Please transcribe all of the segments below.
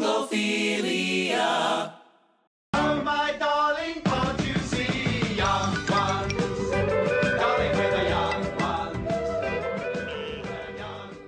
Anglophilia. Oh, my darling, can't you see? Young ones, darling, we're the young ones.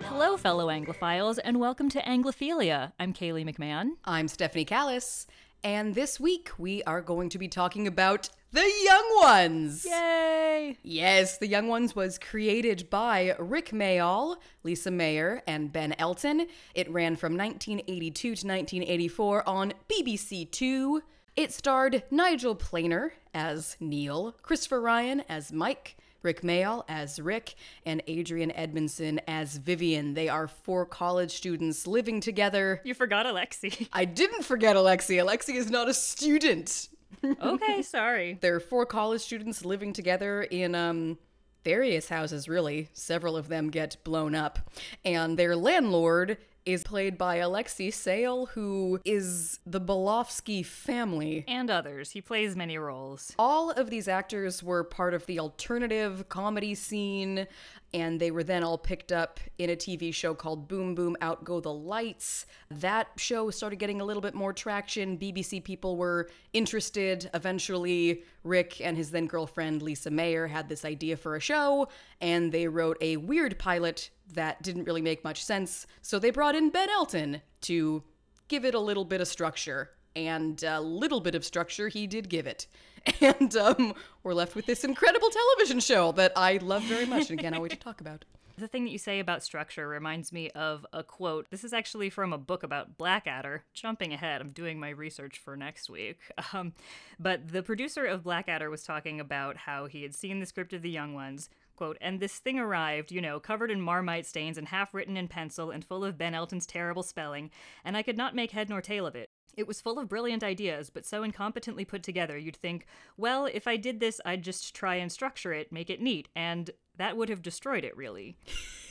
Hello, fellow Anglophiles, and welcome to Anglophilia. I'm Kaylee McMahon. I'm Stephanie Callis, and this week we are going to be talking about The Young Ones. Yay! Yes, The Young Ones was created by Rik Mayall, Lisa Mayer, and Ben Elton. It ran from 1982 to 1984 on BBC Two. It starred Nigel Planer as Neil, Christopher Ryan as Mike, Rik Mayall as Rick, and Adrian Edmondson as Vyvyan. They are four college students living together. You forgot Alexei. I didn't forget Alexei. Alexei is not a student. Okay, sorry. There are four college students living together in um various houses really. Several of them get blown up. And their landlord is played by Alexei Sayle, who is the Balowski family. And others. He plays many roles. All of these actors were part of the alternative comedy scene, and they were then all picked up in a TV show called Boom Boom Out Go the Lights. That show started getting a little bit more traction. BBC people were interested. Eventually, Rick and his then girlfriend Lisa Mayer had this idea for a show, and they wrote a weird pilot that didn't really make much sense. So they brought in Ben Elton to give it a little bit of structure. And a little bit of structure he did give it. And um, we're left with this incredible television show that I love very much and again, I wait to talk about. The thing that you say about structure reminds me of a quote. This is actually from a book about Blackadder. Jumping ahead, I'm doing my research for next week. Um, but the producer of Blackadder was talking about how he had seen the script of The Young Ones, quote, and this thing arrived, you know, covered in marmite stains and half written in pencil and full of Ben Elton's terrible spelling, and I could not make head nor tail of it. It was full of brilliant ideas, but so incompetently put together, you'd think, well, if I did this, I'd just try and structure it, make it neat, and that would have destroyed it, really.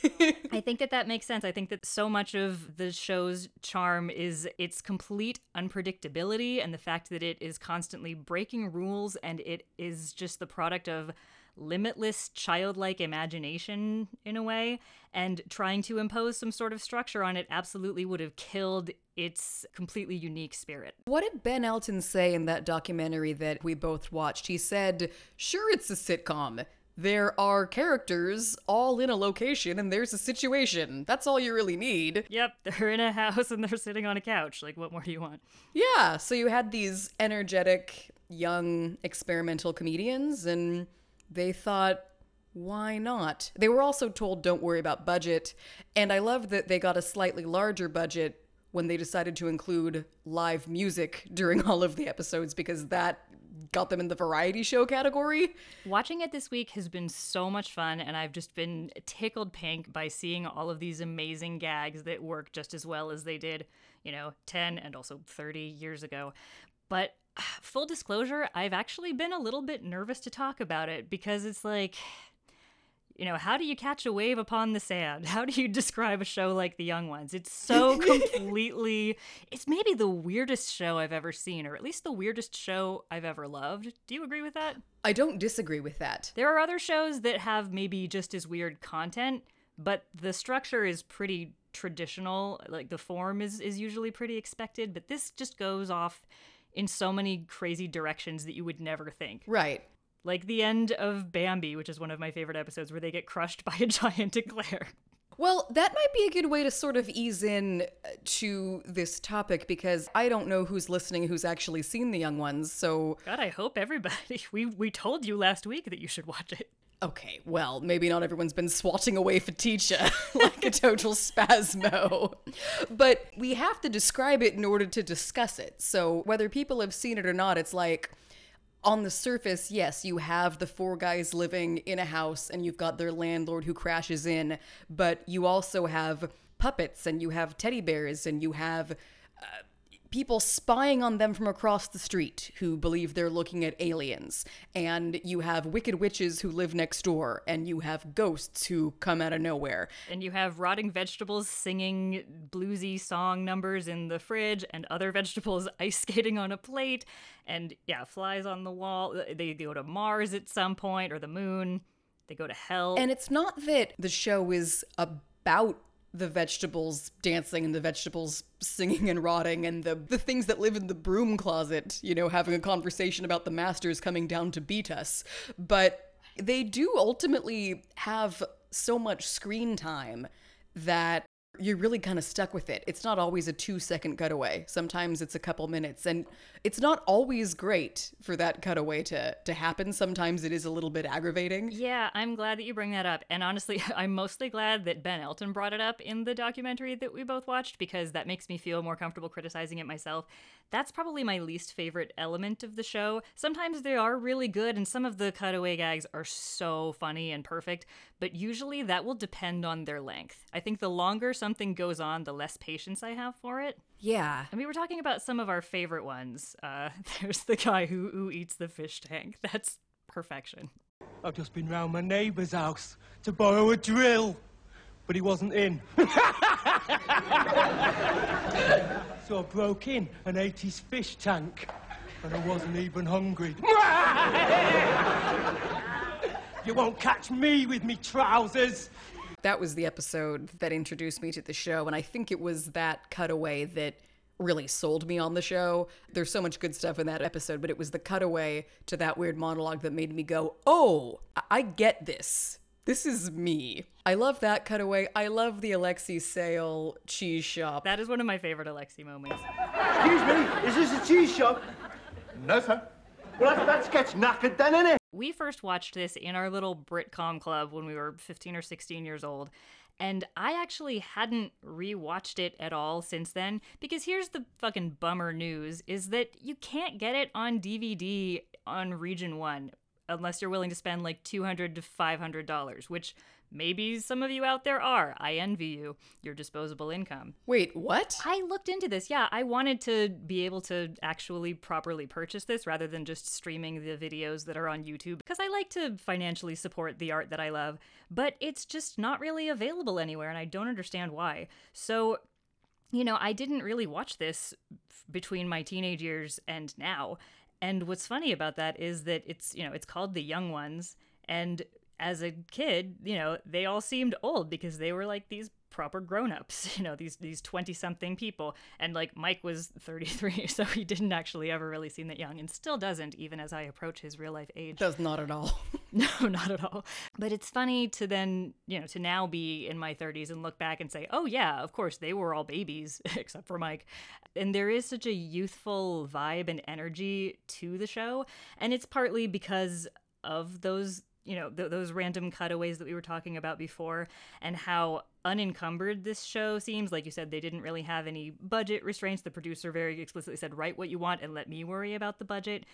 I think that that makes sense. I think that so much of the show's charm is its complete unpredictability and the fact that it is constantly breaking rules and it is just the product of limitless childlike imagination in a way and trying to impose some sort of structure on it absolutely would have killed its completely unique spirit. What did Ben Elton say in that documentary that we both watched? He said, Sure, it's a sitcom. There are characters all in a location and there's a situation. That's all you really need. Yep, they're in a house and they're sitting on a couch. Like, what more do you want? Yeah, so you had these energetic, young, experimental comedians, and they thought, why not? They were also told, don't worry about budget. And I love that they got a slightly larger budget when they decided to include live music during all of the episodes because that got them in the variety show category. Watching it this week has been so much fun, and I've just been tickled pink by seeing all of these amazing gags that work just as well as they did, you know, 10 and also 30 years ago. But full disclosure, I've actually been a little bit nervous to talk about it because it's like, you know, how do you catch a wave upon the sand? How do you describe a show like The Young Ones? It's so completely, it's maybe the weirdest show I've ever seen, or at least the weirdest show I've ever loved. Do you agree with that? I don't disagree with that. There are other shows that have maybe just as weird content, but the structure is pretty traditional. Like the form is, is usually pretty expected, but this just goes off in so many crazy directions that you would never think. Right. Like the end of Bambi, which is one of my favorite episodes where they get crushed by a giant eclair. Well, that might be a good way to sort of ease in uh, to this topic because I don't know who's listening who's actually seen the young ones. So, God, I hope everybody. We we told you last week that you should watch it. Okay, well, maybe not everyone's been swatting away Faticha like a total spasmo. But we have to describe it in order to discuss it. So, whether people have seen it or not, it's like on the surface, yes, you have the four guys living in a house and you've got their landlord who crashes in, but you also have puppets and you have teddy bears and you have uh, people spying on them from across the street who believe they're looking at aliens. And you have wicked witches who live next door and you have ghosts who come out of nowhere. And you have rotting vegetables singing bluesy song numbers in the fridge, and other vegetables ice skating on a plate, and yeah, flies on the wall. They go to Mars at some point, or the moon. They go to hell. And it's not that the show is about the vegetables dancing and the vegetables singing and rotting and the the things that live in the broom closet, you know, having a conversation about the masters coming down to beat us. But they do ultimately have so much screen time that you're really kind of stuck with it. It's not always a two second cutaway. Sometimes it's a couple minutes. And it's not always great for that cutaway to, to happen. Sometimes it is a little bit aggravating. Yeah, I'm glad that you bring that up. And honestly, I'm mostly glad that Ben Elton brought it up in the documentary that we both watched because that makes me feel more comfortable criticizing it myself. That's probably my least favorite element of the show. Sometimes they are really good, and some of the cutaway gags are so funny and perfect, but usually that will depend on their length. I think the longer something goes on, the less patience I have for it. Yeah. And we were talking about some of our favorite ones. Uh, there's the guy who, who eats the fish tank. That's perfection. I've just been round my neighbour's house to borrow a drill, but he wasn't in. so I broke in and ate his fish tank, and I wasn't even hungry. you won't catch me with me trousers. That was the episode that introduced me to the show, and I think it was that cutaway that really sold me on the show. There's so much good stuff in that episode, but it was the cutaway to that weird monologue that made me go, "Oh, I- I get this. This is me." I love that cutaway. I love the Alexei Sayle cheese shop. That is one of my favorite Alexei moments. Excuse me, is this a cheese shop? No, sir. Well, that, that gets knackered then, innit? We first watched this in our little Britcom club when we were 15 or 16 years old. And I actually hadn't rewatched it at all since then because here's the fucking bummer news is that you can't get it on DVD on Region 1 unless you're willing to spend like 200 to 500 dollars, which maybe some of you out there are. I envy you, your disposable income. Wait, what? I looked into this. Yeah, I wanted to be able to actually properly purchase this rather than just streaming the videos that are on YouTube because I like to financially support the art that I love, but it's just not really available anywhere and I don't understand why. So, you know, I didn't really watch this f- between my teenage years and now. And what's funny about that is that it's, you know, it's called The Young Ones. And as a kid, you know, they all seemed old because they were like these proper grown-ups, you know, these these 20-something people. And like Mike was 33, so he didn't actually ever really seem that young and still doesn't even as I approach his real life age. Does not at all. No, not at all. But it's funny to then, you know, to now be in my 30s and look back and say, oh, yeah, of course, they were all babies, except for Mike. And there is such a youthful vibe and energy to the show. And it's partly because of those you know th- those random cutaways that we were talking about before and how unencumbered this show seems like you said they didn't really have any budget restraints the producer very explicitly said write what you want and let me worry about the budget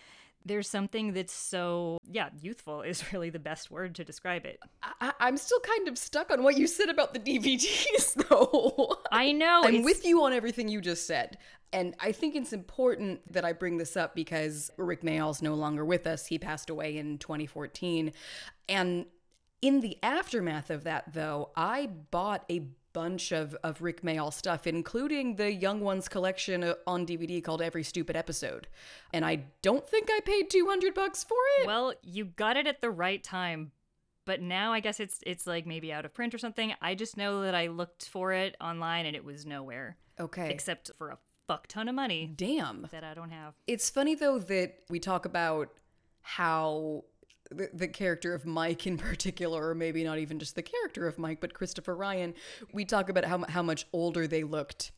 there's something that's so yeah youthful is really the best word to describe it I- I'm still kind of stuck on what you said about the DVDs, though. i know I'm it's- with you on everything you just said. And I think it's important that I bring this up because Rik Mayall's no longer with us. He passed away in 2014. And in the aftermath of that, though, I bought a bunch of, of Rik Mayall stuff, including the Young Ones collection uh, on DVD called Every Stupid Episode. And I don't think I paid 200 bucks for it. well you got it at the right time but now i guess it's it's like maybe out of print or something i just know that i looked for it online and it was nowhere okay. except for a fuck ton of money Damn. that i don't have It's funny though that we talk about how the, the character of Mike in particular, or maybe not even just the character of Mike, but Christopher Ryan, we talk about how, how much older they looked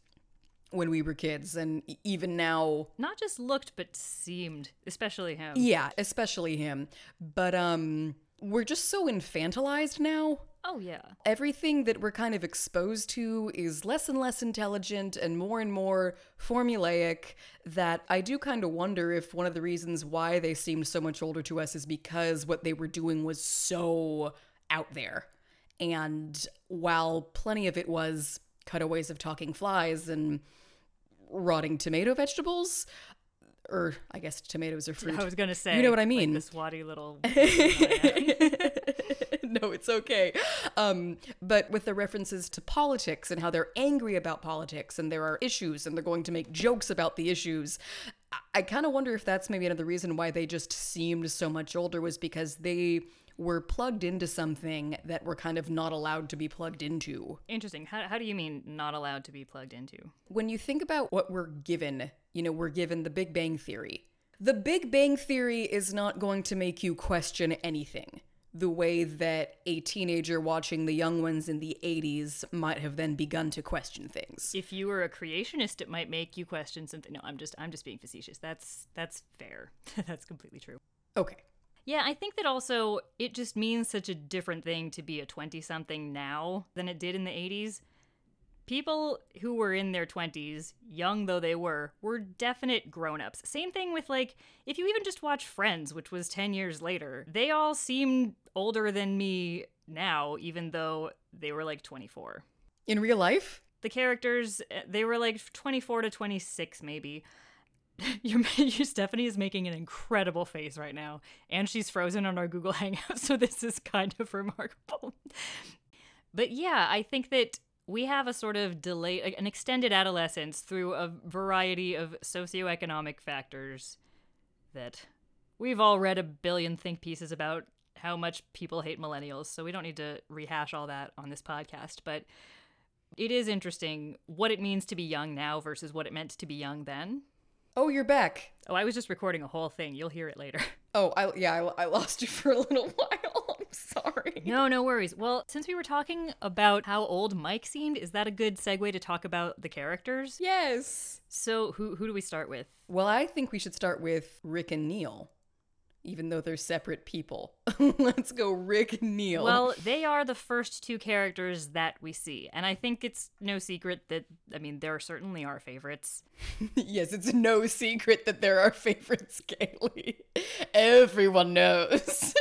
when we were kids. And even now, not just looked but seemed especially him yeah, especially him. But um, we're just so infantilized now. Oh yeah Everything that we're kind of exposed to is less and less intelligent and more and more formulaic. That I do kind of wonder if one of the reasons why they seemed so much older to us is because what they were doing was so out there. And while plenty of it was cutaways of talking flies and rotting tomato vegetables, or I guess tomatoes are fruit. i was gonna say You know what I mean? like the swatty little no, it's okay. Um, but with the references to politics and how they're angry about politics and there are issues and they're going to make jokes about the issues, I, I kind of wonder if that's maybe another reason why they just seemed so much older was because they were plugged into something that were kind of not allowed to be plugged into. Interesting. How, how do you mean not allowed to be plugged into? When you think about what we're given, you know, we're given the Big Bang Theory. The Big Bang Theory is not going to make you question anything the way that a teenager watching the young ones in the 80s might have then begun to question things. If you were a creationist, it might make you question something. No, I'm just I'm just being facetious. That's that's fair. that's completely true. Okay. Yeah, I think that also it just means such a different thing to be a 20 something now than it did in the 80s. People who were in their 20s, young though they were, were definite grown ups. Same thing with, like, if you even just watch Friends, which was 10 years later, they all seemed older than me now, even though they were like 24. In real life? The characters, eh, they were like 24 to 26, maybe. Your, your Stephanie is making an incredible face right now, and she's frozen on our Google Hangout, so this is kind of remarkable. But yeah, I think that we have a sort of delay, an extended adolescence through a variety of socioeconomic factors that we've all read a billion think pieces about how much people hate millennials, so we don't need to rehash all that on this podcast. But it is interesting what it means to be young now versus what it meant to be young then. Oh, you're back. Oh, I was just recording a whole thing. You'll hear it later. Oh, I yeah, I, I lost you for a little while. Sorry. No, no worries. Well, since we were talking about how old Mike seemed, is that a good segue to talk about the characters? Yes. So, who who do we start with? Well, I think we should start with Rick and Neil, even though they're separate people. Let's go, Rick and Neil. Well, they are the first two characters that we see, and I think it's no secret that I mean they're certainly our favorites. yes, it's no secret that they're our favorites, Kaylee. Everyone knows.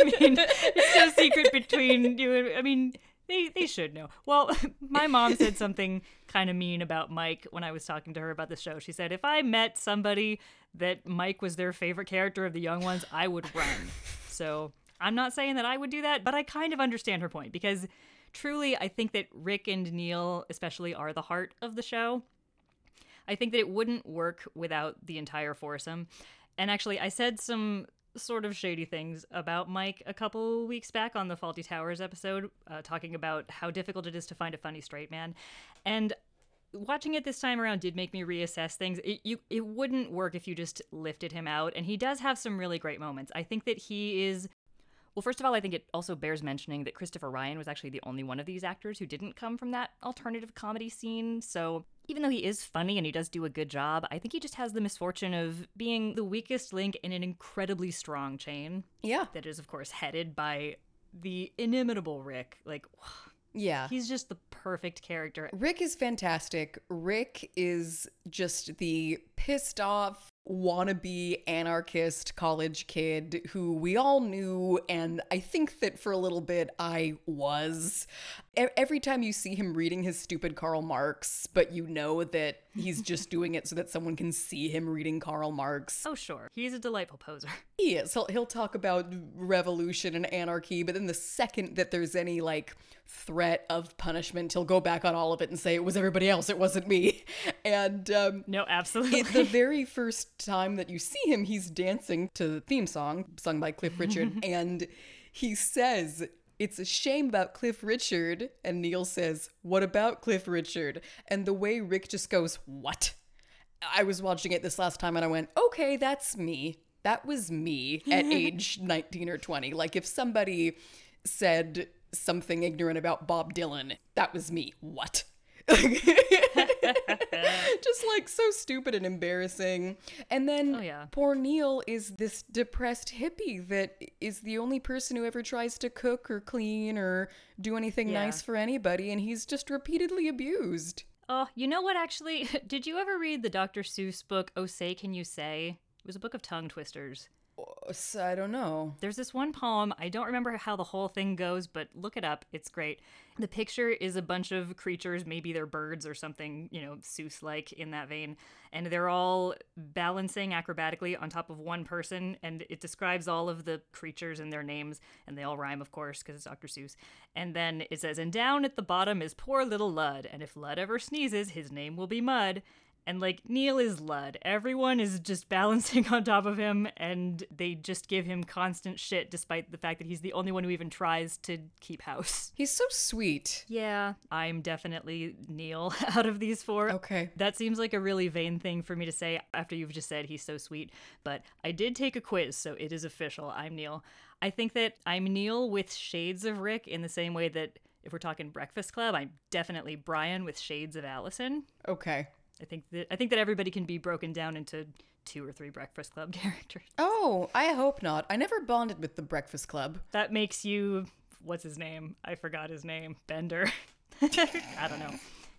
I mean, it's no secret between you and I mean, they they should know. Well, my mom said something kind of mean about Mike when I was talking to her about the show. She said if I met somebody that Mike was their favorite character of the young ones, I would run. So, I'm not saying that I would do that, but I kind of understand her point because truly I think that Rick and Neil especially are the heart of the show. I think that it wouldn't work without the entire foursome. And actually, I said some sort of shady things about Mike a couple weeks back on the Fawlty Towers episode, uh, talking about how difficult it is to find a funny straight man. And watching it this time around did make me reassess things. It, you, it wouldn't work if you just lifted him out. And he does have some really great moments. I think that he is well, first of all, I think it also bears mentioning that Christopher Ryan was actually the only one of these actors who didn't come from that alternative comedy scene. So even though he is funny and he does do a good job, I think he just has the misfortune of being the weakest link in an incredibly strong chain. Yeah. That is, of course, headed by the inimitable Rick. Like, Yeah. he's just the perfect character. Rick is fantastic. Rick is just the pissed off, wannabe anarchist college kid who we all knew, and I think that for a little bit I was. Every time you see him reading his stupid Karl Marx, but you know that he's just doing it so that someone can see him reading Karl Marx. Oh, sure. He's a delightful poser. He is. He'll, he'll talk about revolution and anarchy, but then the second that there's any like threat of punishment, he'll go back on all of it and say it was everybody else, it wasn't me. And um, No, absolutely. it, the very first time that you see him, he's dancing to the theme song sung by Cliff Richard, and he says. It's a shame about Cliff Richard. And Neil says, What about Cliff Richard? And the way Rick just goes, What? I was watching it this last time and I went, okay, that's me. That was me at age 19 or 20. Like if somebody said something ignorant about Bob Dylan, that was me. What? Just like so stupid and embarrassing. And then Oh, yeah. poor Neil is this depressed hippie that is the only person who ever tries to cook or clean or do anything Yeah. nice for anybody, and he's just repeatedly abused. Oh, you know what, actually? Did you ever read the Dr. Seuss book, Oh Say Can You Say? It was a book of tongue twisters. So I don't know. There's this one poem. I don't remember how the whole thing goes, but look it up. It's great. The picture is a bunch of creatures, maybe they're birds or something, you know, Seuss like in that vein. And they're all balancing acrobatically on top of one person. And it describes all of the creatures and their names. And they all rhyme, of course, because it's Dr. Seuss. And then it says, And down at the bottom is poor little Lud. And if Lud ever sneezes, his name will be Mud. And like Neil is Lud. Everyone is just balancing on top of him and they just give him constant shit despite the fact that he's the only one who even tries to keep house. He's so sweet. Yeah, I'm definitely Neil out of these four. Okay. That seems like a really vain thing for me to say after you've just said he's so sweet, but I did take a quiz, so it is official. I'm Neil. I think that I'm Neil with shades of Rick in the same way that if we're talking Breakfast Club, I'm definitely Brian with shades of Allison. Okay. I think that I think that everybody can be broken down into two or three Breakfast Club characters. Oh, I hope not. I never bonded with the Breakfast Club. That makes you what's his name? I forgot his name. Bender. I don't know.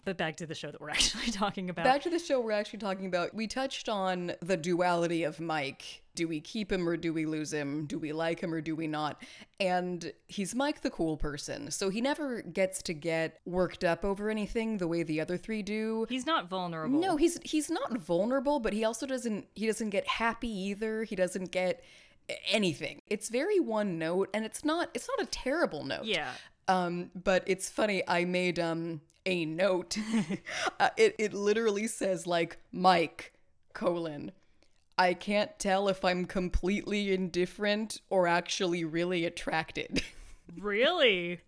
But back to the show that we're actually talking about. Back to the show we're actually talking about. We touched on the duality of Mike. Do we keep him or do we lose him? Do we like him or do we not? And he's Mike the cool person. So he never gets to get worked up over anything the way the other three do. He's not vulnerable. No, he's he's not vulnerable, but he also doesn't he doesn't get happy either. He doesn't get anything. It's very one note and it's not it's not a terrible note. Yeah. Um, but it's funny. I made um a note. uh, it it literally says like Mike colon. I can't tell if I'm completely indifferent or actually really attracted. Really?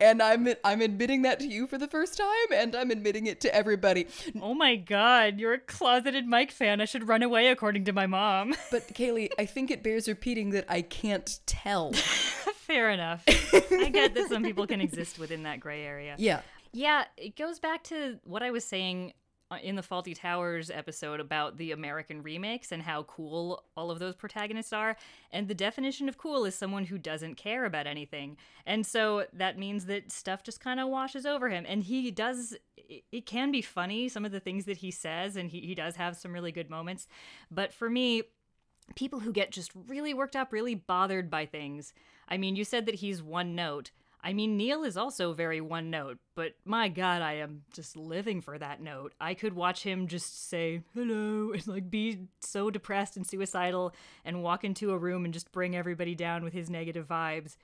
and I'm I'm admitting that to you for the first time, and I'm admitting it to everybody. Oh my god, you're a closeted Mike fan. I should run away, according to my mom. But Kaylee, I think it bears repeating that I can't tell. Fair enough. I get that some people can exist within that gray area. Yeah. Yeah, it goes back to what I was saying uh, in the Fawlty Towers episode about the American remakes and how cool all of those protagonists are. And the definition of cool is someone who doesn't care about anything. And so that means that stuff just kind of washes over him. And he does, it- can be funny, some of the things that he says, and he, he does have some really good moments. But for me, people who get just really worked up, really bothered by things. I mean, you said that he's one note. I mean, Neil is also very one note, but my god, I am just living for that note. I could watch him just say hello and like be so depressed and suicidal and walk into a room and just bring everybody down with his negative vibes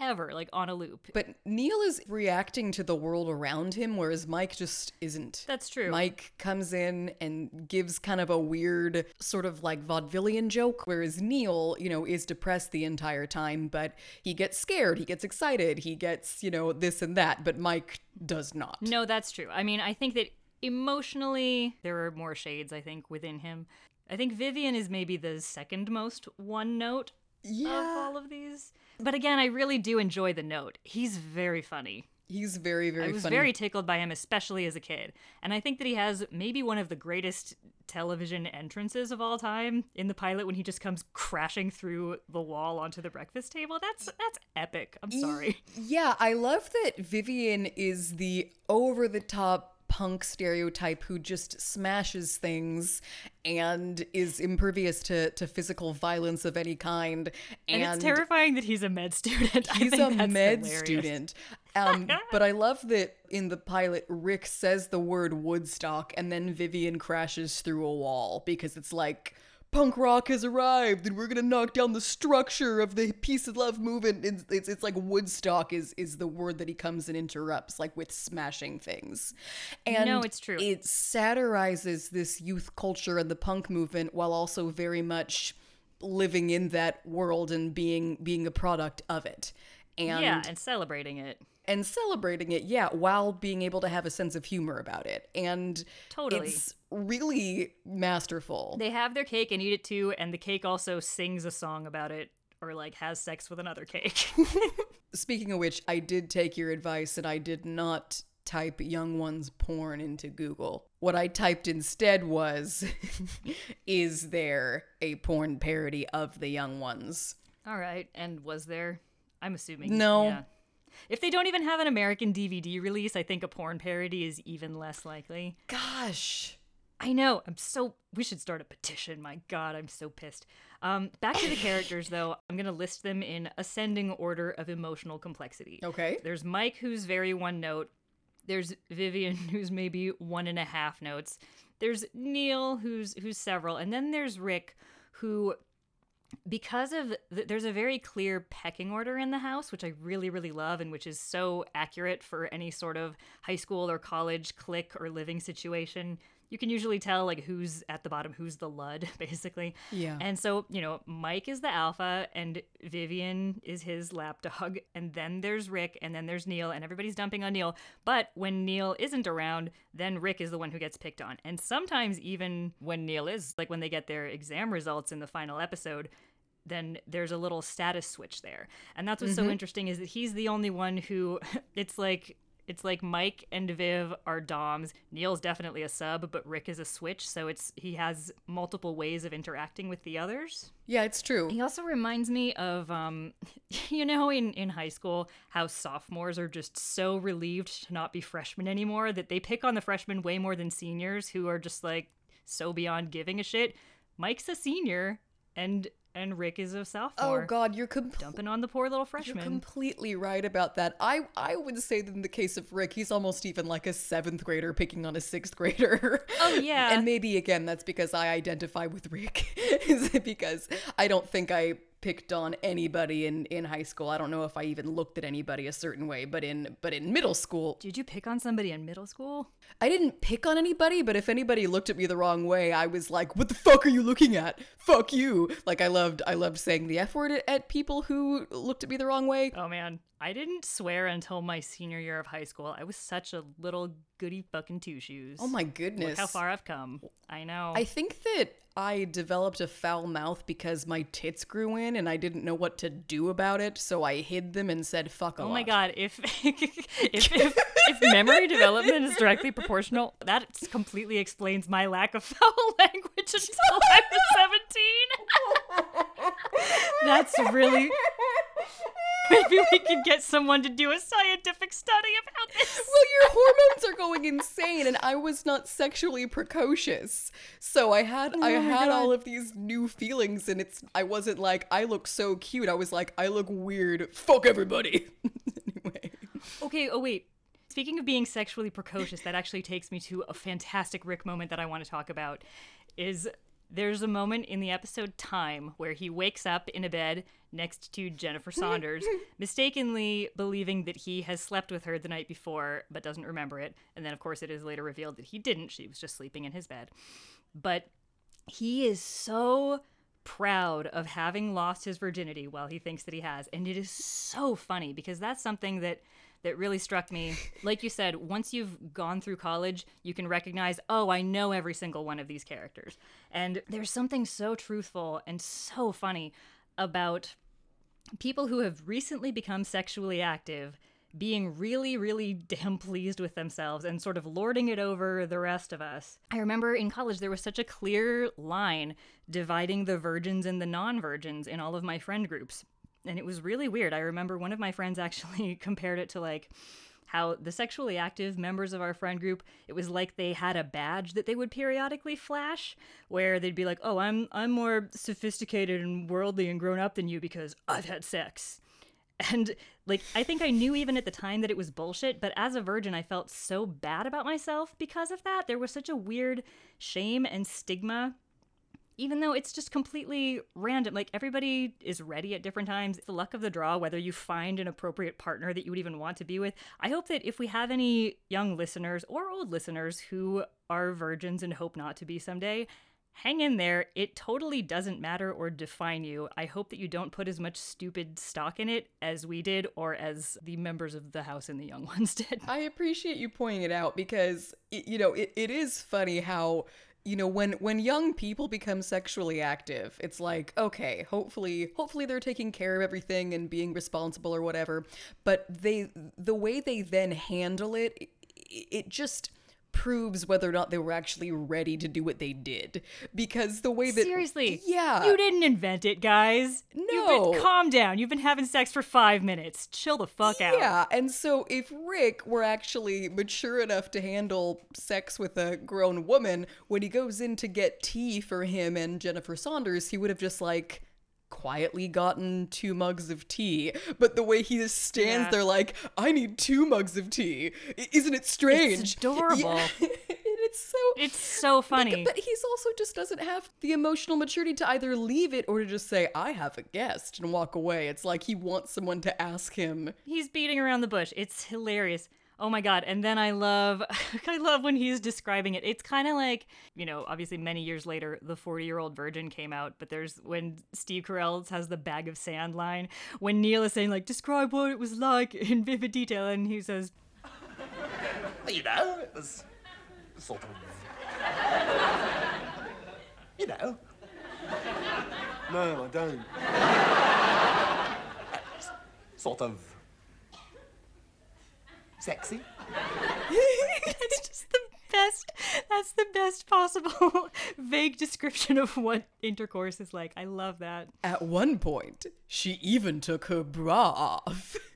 forever, like on a loop. But Neil is reacting to the world around him, whereas Mike just isn't. That's true. Mike comes in and gives kind of a weird, sort of like vaudevillian joke, whereas Neil, you know, is depressed the entire time, but he gets scared, he gets excited, he gets, you know, this and that, but Mike does not. No, that's true. I mean, I think that emotionally, there are more shades, I think, within him. I think Vyvyan is maybe the second most one note of all of these. But again, I really do enjoy the note. He's very funny. He's very, very I was funny. very tickled by him, especially as a kid. And I think that he has maybe one of the greatest television entrances of all time in the pilot when he just comes crashing through the wall onto the breakfast table. That's that's epic. I'm sorry. Yeah, I love that Vivian is the over the top punk stereotype who just smashes things and is impervious to, to physical violence of any kind. And, And, it's terrifying that he's a med student. He's a med hilarious. student. Um, but I love that in the pilot, Rick says the word Woodstock and then Vyvyan crashes through a wall because it's like, punk rock has arrived and we're gonna knock down the structure of the peace and love movement. It's, it's, it's like Woodstock is, is the word that he comes and interrupts, like with smashing things. And No, it's true. It satirizes this youth culture and the punk movement while also very much living in that world and being being a product of it. And yeah, and celebrating it. And celebrating it, yeah, while being able to have a sense of humor about it. And Totally. it's really masterful. They have their cake and eat it too, and the cake also sings a song about it or like has sex with another cake. Speaking of which, I did take your advice and I did not type young ones porn into Google. What I typed instead was is there a porn parody of the young ones? All right, and was there? I'm assuming. No. yeah. If they don't even have an American DVD release, I think a porn parody is even less likely. Gosh. I know. I'm so. We should start a petition. My God, I'm so pissed. Um, back to the characters, though. I'm gonna list them in ascending order of emotional complexity. Okay. There's Mike, who's very one note. There's Vyvyan, who's maybe one and a half notes. There's Neil, who's who's several, and then there's Rick, who because of th- there's a very clear pecking order in the house which i really really love and which is so accurate for any sort of high school or college clique or living situation you can usually tell like who's at the bottom, who's the lud, basically. Yeah. And so, you know, Mike is the alpha and Vyvyan is his lapdog. And then there's Rick and then there's Neil and everybody's dumping on Neil. But when Neil isn't around, then Rick is the one who gets picked on. And sometimes even when Neil is, like when they get their exam results in the final episode, then there's a little status switch there. And that's what's so mm-hmm. interesting is that he's the only one who it's like it's like Mike and Viv are doms. Neil's definitely a sub, but Rick is a switch, so it's he has multiple ways of interacting with the others. Yeah, it's true. He also reminds me of um you know in in high school how sophomores are just so relieved to not be freshmen anymore that they pick on the freshmen way more than seniors who are just like so beyond giving a shit. Mike's a senior and and Rick is a sophomore. Oh. God, you're. Dumping on the poor little freshman. You're completely right about that. I I would say that in the case of Rick, he's almost even like a seventh grader picking on a sixth grader. Oh, yeah. and maybe again that's because I identify with Rick, because I don't think I picked on anybody in in high school. I don't know if I even looked at anybody a certain way, but in but in middle school, Did you pick on somebody in middle school? I didn't pick on anybody, but if anybody looked at me the wrong way, I was like, "What the fuck are you looking at? Fuck you!" Like I loved, I loved saying the f word at, at people who looked at me the wrong way. Oh man, I didn't swear until my senior year of high school. I was such a little goody fucking two shoes. Oh my goodness! Look how far I've come. I know. I think that I developed a foul mouth because my tits grew in and I didn't know what to do about it, so I hid them and said "fuck a Oh lot." my god, if if, if if memory development is directly proportional, that completely explains my lack of foul language until I was 17. That's really Maybe we could get someone to do a scientific study about this. Well, your hormones are going insane, and I was not sexually precocious, so I had oh I had all of these new feelings, and it's I wasn't like I look so cute. I was like I look weird. Fuck everybody. anyway, Okay, oh wait. Speaking of being sexually precocious, that actually takes me to a fantastic Rick moment that I want to talk about. Is there's a moment in the episode Time where he wakes up in a bed next to Jennifer Saunders, mistakenly believing that he has slept with her the night before, but doesn't remember it. And then, of course, it is later revealed that he didn't. She was just sleeping in his bed. But he is so proud of having lost his virginity while he thinks that he has and it is so funny because that's something that that really struck me like you said once you've gone through college you can recognize oh i know every single one of these characters and there's something so truthful and so funny about people who have recently become sexually active being really, really damn pleased with themselves and sort of lording it over the rest of us. I remember in college there was such a clear line dividing the virgins and the non virgins in all of my friend groups. And it was really weird. I remember one of my friends actually compared it to like how the sexually active members of our friend group it was like they had a badge that they would periodically flash where they'd be like oh i'm i'm more sophisticated and worldly and grown up than you because i've had sex and like i think i knew even at the time that it was bullshit but as a virgin i felt so bad about myself because of that there was such a weird shame and stigma even though it's just completely random. Like everybody is ready at different times. It's the luck of the draw whether you find an appropriate partner that you would even want to be with. I hope that if we have any young listeners or old listeners who are virgins and hope not to be someday, hang in there. It totally doesn't matter or define you. I hope that you don't put as much stupid stock in it as we did or as the members of the house and the young ones did. I appreciate you pointing it out because y- you know it, it is funny how you know when when young people become sexually active it's like okay hopefully hopefully they're taking care of everything and being responsible or whatever. But they the way they then handle it it, just proves whether or not they were actually ready to do what they did because the way that Seriously. yeah You didn't invent it, guys. No. been, calm down. You've been having sex for five minutes. Chill the fuck out. Yeah, and so if Rick were actually mature enough to handle sex with a grown woman, when he goes in to get tea for him and Jennifer Saunders, he would have just like quietly gotten two mugs of tea. But the way he just stands Yeah. there like, I need two mugs of tea. Isn't it strange? It's adorable. Yeah. and it's so It's so funny. but he's also just doesn't have the emotional maturity to either leave it or to just say, I have a guest and walk away. It's like he wants someone to ask him He's beating around the bush. It's hilarious. Oh my god! And then I love, I love when he's describing it. It's kind of like, you know, obviously many years later, the forty-year-old virgin came out. But there's when Steve Carell has the bag of sand line. When Neil is saying like, describe what it was like in vivid detail, and he says, You know, it was sort of. You know. No, I don't. Sort of. Sexy. it's just the best. That's the best possible vague description of what intercourse is like. I love that. At one point, she even took her bra off.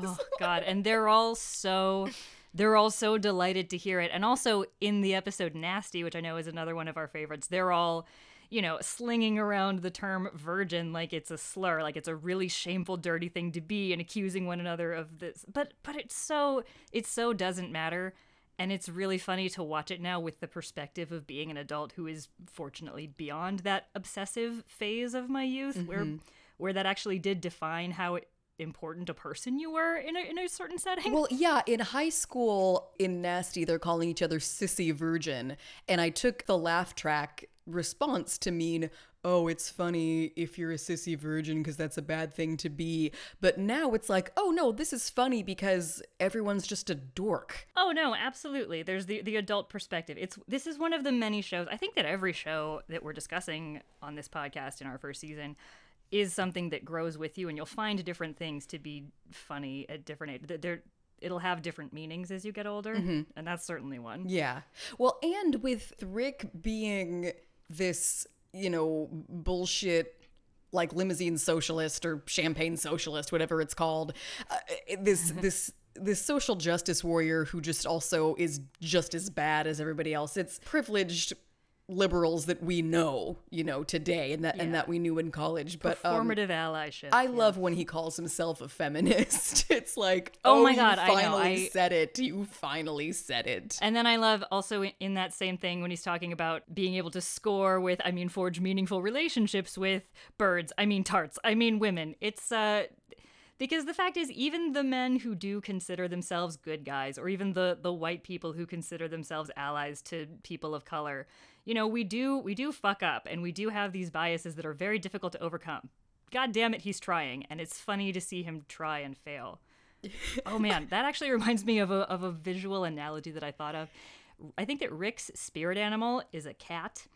Oh God! And they're all so. They're all so delighted to hear it. And also in the episode Nasty, which I know is another one of our favorites, they're all, you know, slinging around the term virgin like it's a slur, like it's a really shameful, dirty thing to be, and accusing one another of this. But but it's so it so doesn't matter. And it's really funny to watch it now with the perspective of being an adult who is fortunately beyond that obsessive phase of my youth where mm-hmm. where that actually did define how important a person you were in a, in a certain setting. Well, yeah, in high school in Nasty, they're calling each other sissy virgin. And I took the laugh track response to mean, oh, it's funny if you're a sissy virgin because that's a bad thing to be. But now it's like, oh no, this is funny because everyone's just a dork. Oh no, absolutely. There's the the adult perspective. It's this is one of the many shows. I think that every show that we're discussing on this podcast in our first season is something that grows with you and you'll find different things to be funny at different age. There it'll have different meanings as you get older, mm-hmm. and that's certainly one. Yeah. Well, and with Rick being this, you know, bullshit like limousine socialist or champagne socialist, whatever it's called, uh, this this this social justice warrior who just also is just as bad as everybody else. It's privileged liberals that we know, you know, today and that and that we knew in college. But um, Formative allyship. I love when he calls himself a feminist. It's like, Oh oh, my God, I know, finally I- said it. You finally said it. And then I love also in- in that same thing when he's talking about being able to score with, I mean, forge meaningful relationships with birds, I mean, tarts, I mean, women. It's, uh, because the fact is, even the men who do consider themselves good guys, or even the the white people who consider themselves allies to people of color, you know, we do we do fuck up, and we do have these biases that are very difficult to overcome. God damn it, he's trying, and it's funny to see him try and fail. oh man, that actually reminds me of a of a visual analogy that I thought of. I think that Rick's spirit animal is a cat.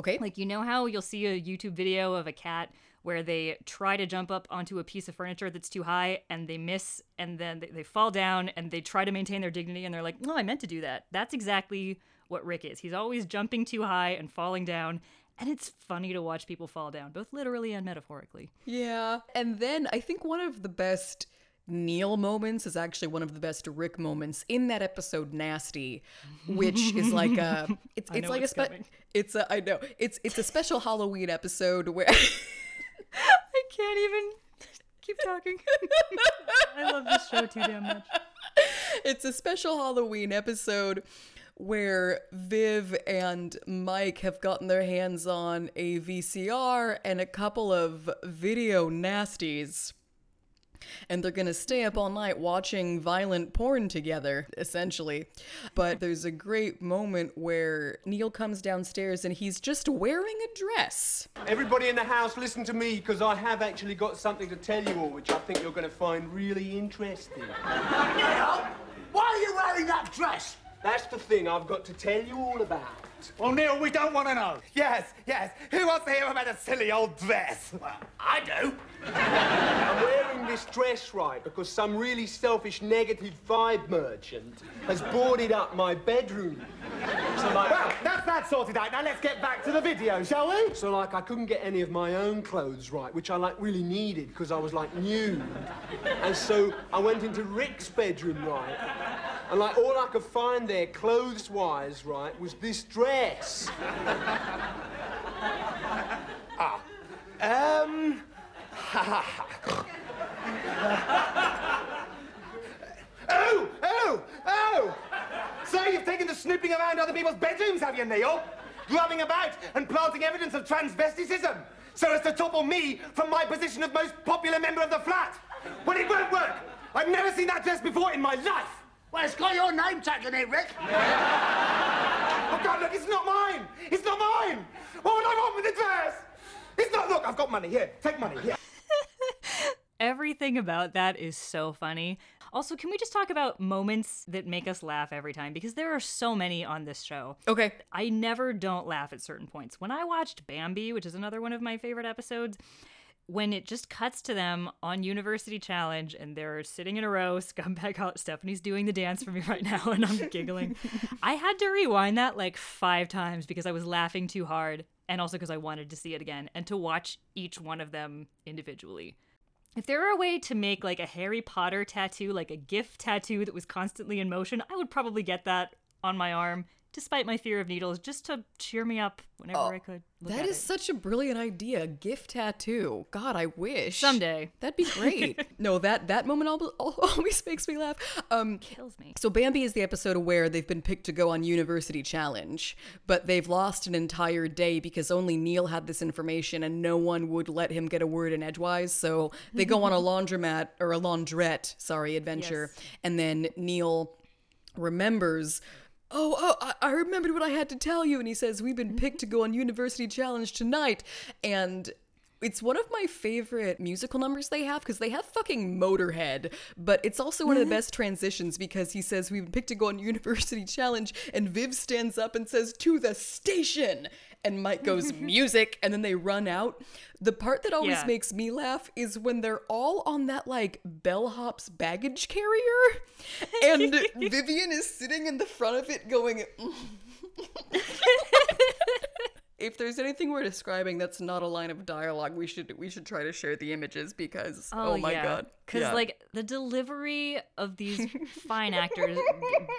Okay. Like you know how you'll see a YouTube video of a cat where they try to jump up onto a piece of furniture that's too high and they miss and then they, they fall down and they try to maintain their dignity and they're like, "No, I meant to do that." That's exactly what Rick is. He's always jumping too high and falling down. And it's funny to watch people fall down, both literally and metaphorically. Yeah. And then I think one of the best Neil moments is actually one of the best Rick moments in that episode Nasty, which is like a it's it's like a spe- coming. it's a I know. It's it's a special Halloween episode where I can't even keep talking. I love this show too damn much. it's a special Halloween episode where Viv and Mike have gotten their hands on a VCR and a couple of video nasties. And they're gonna stay up all night watching violent porn together, essentially. But there's a great moment where Neil comes downstairs and he's just wearing a dress. Everybody in the house, listen to me, because I have actually got something to tell you all, which I think you're going to find really interesting. Neil, why are you wearing that dress? That's the thing I've got to tell you all about. Well, Neil, we don't want to know. Yes, yes. Who wants to hear about a silly old dress? Well, I do. I'm wearing this dress, right, because some really selfish negative vibe merchant has boarded up my bedroom. So, like, Well, that's that sorted out. Now let's get back to the video, shall we? so like I couldn't get any of my own clothes right, which I like really needed because I was like nude. And so I went into Rick's bedroom, right? And like all I could find there, clothes-wise, right, was this dress. Ah. Um. oh, oh, oh! So you've taken to snooping around other people's bedrooms, have you, Neil? Grubbing about and planting evidence of transvesticism so as to topple me from my position of most popular member of the flat. Well, it won't work. I've never seen that dress before in my life. Well, it's got your name tagged on it, Rick. Oh, God, look, it's not mine. It's not mine. What would I want with the dress? It's not. Look, I've got money. Here, take money. Here. Everything about that is so funny. Also, can we just talk about moments that make us laugh every time? Because there are so many on this show. Okay. I never don't laugh at certain points. When I watched Bambi, which is another one of my favorite episodes, when it just cuts to them on University Challenge and they're sitting in a row, scumbag out, Stephanie's doing the dance for me right now and I'm giggling. I had to rewind that like five times because I was laughing too hard and also because I wanted to see it again and to watch each one of them individually. If there were a way to make like a Harry Potter tattoo, like a GIF tattoo that was constantly in motion, I would probably get that on my arm, despite my fear of needles, just to cheer me up whenever I could. Look That at is it. such a brilliant idea. Gift tattoo. God, I wish. Someday. That'd be great. no, that that moment al- al- always makes me laugh. Um kills me. So Bambi is the episode where they've been picked to go on University Challenge, but they've lost an entire day because only Neil had this information and no one would let him get a word in edgewise. So they go on a laundromat or a laundrette, sorry, adventure, Yes. and then Neil remembers oh, oh, I, I remembered what I had to tell you. And he says, We've been mm-hmm. picked to go on University Challenge tonight. And it's one of my favorite musical numbers they have because they have fucking Motorhead, but it's also one of the mm-hmm. best transitions because he says, We've been picked to go on University Challenge. And Viv stands up and says, To the station. And Mike goes, Music. And then they run out. The part that always Yeah. makes me laugh is when they're all on that like bellhop's baggage carrier and Vyvyan is sitting in the front of it going If there's anything we're describing that's not a line of dialogue, we should we should try to share the images because oh, oh my god. Because Yeah. like the delivery of these fine actors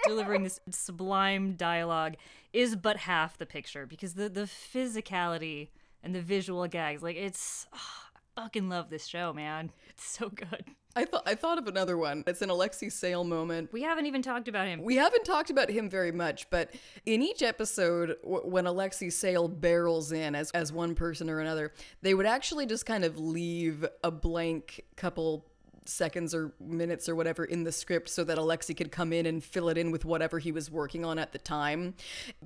delivering this sublime dialogue is but half the picture because the the physicality and the visual gags, like it's I fucking love this show, man. It's so good. I thought I thought of another one. It's an Alexei Sayle moment. We haven't even talked about him. We haven't talked about him very much, but in each episode, w- when Alexei Sayle barrels in as, as one person or another, they would actually just kind of leave a blank couple seconds or minutes or whatever in the script so that Alexei could come in and fill it in with whatever he was working on at the time.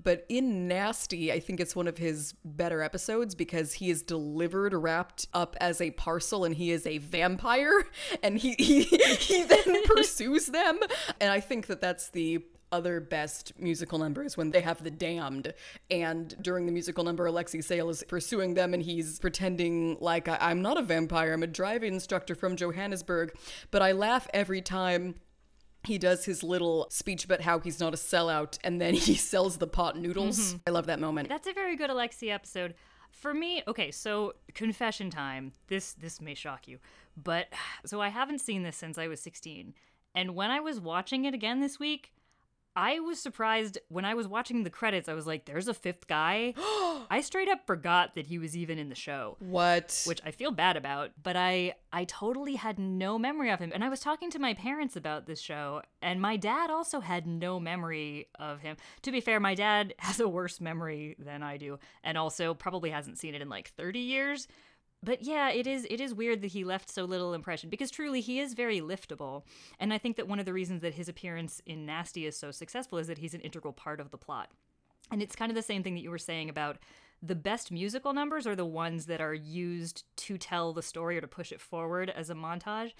But in Nasty, I think it's one of his better episodes because he is delivered wrapped up as a parcel and he is a vampire and he he, he then pursues them and I think that that's the other best musical numbers when they have the damned and during the musical number alexei sayle is pursuing them and he's pretending like I- i'm not a vampire i'm a driving instructor from johannesburg but i laugh every time he does his little speech about how he's not a sellout and then he sells the pot noodles mm-hmm. i love that moment That's a very good Alexei episode. For me, okay, so confession time. This this may shock you, but so I haven't seen this since I was 16. And when I was watching it again this week, I was surprised when I was watching the credits. I was like, "There's a fifth guy." I straight up forgot that he was even in the show what which I feel bad about, but I I totally had no memory of him. And I was talking to my parents about this show, and my dad also had no memory of him. To be fair, my dad has a worse memory than I do, and also probably hasn't seen it in like 30 years. But yeah, it is it is weird that he left so little impression because truly he is very liftable. And I think that one of the reasons that his appearance in Nasty is so successful is that he's an integral part of the plot. And it's kind of the same thing that you were saying about the best musical numbers are the ones that are used to tell the story or to push it forward as a montage.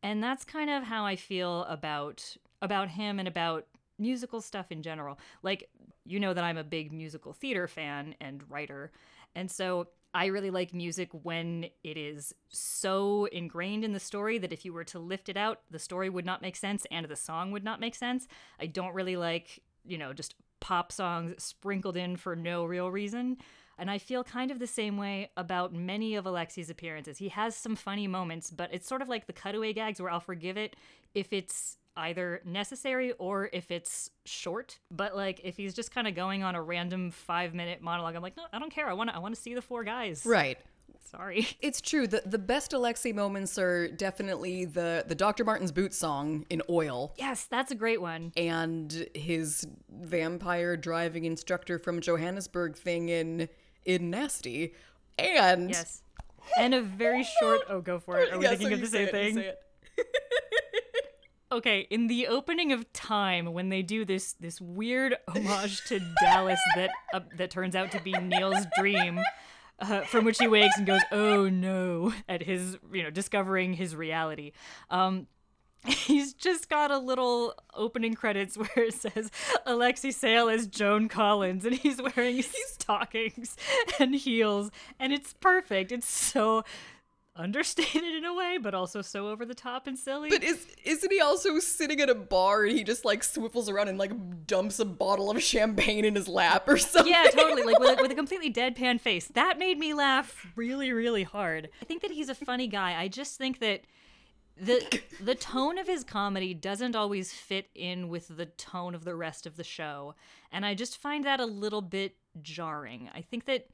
And that's kind of how I feel about about him and about musical stuff in general. Like you know that I'm a big musical theater fan and writer. And so I really like music when it is so ingrained in the story that if you were to lift it out, the story would not make sense and the song would not make sense. I don't really like, you know, just pop songs sprinkled in for no real reason. And I feel kind of the same way about many of Alexei's appearances. He has some funny moments, but it's sort of like the cutaway gags where I'll forgive it if it's either necessary or if it's short. But like if he's just kind of going on a random five minute monologue, I'm like, no, I don't care. I want to. I want to see the four guys. right Sorry. It's true. The the best Alexei moments are definitely the the Dr. Marten's boot song in Oil. Yes, that's a great one. and his vampire driving instructor from Johannesburg thing in in Nasty. And Yes. And a very short. Oh, go for it. Are we Yeah, thinking so of the same it, thing? Okay, in the opening of Time, when they do this this weird homage to Dallas that uh, that turns out to be Neil's dream, uh, from which he wakes and goes, "Oh no!" at his you know discovering his reality. Um, he's just got a little opening credits where it says Alexei Sayle as Joan Collins, and he's wearing stockings and heels, and it's perfect. It's so understated in a way, but also so over the top and silly. But is isn't he also sitting at a bar and he just like swivels around and like dumps a bottle of champagne in his lap or something? yeah, totally. Like with a, with a completely deadpan face. That made me laugh really, really hard. I think that he's a funny guy. I just think that the the tone of his comedy doesn't always fit in with the tone of the rest of the show, and I just find that a little bit jarring. I think that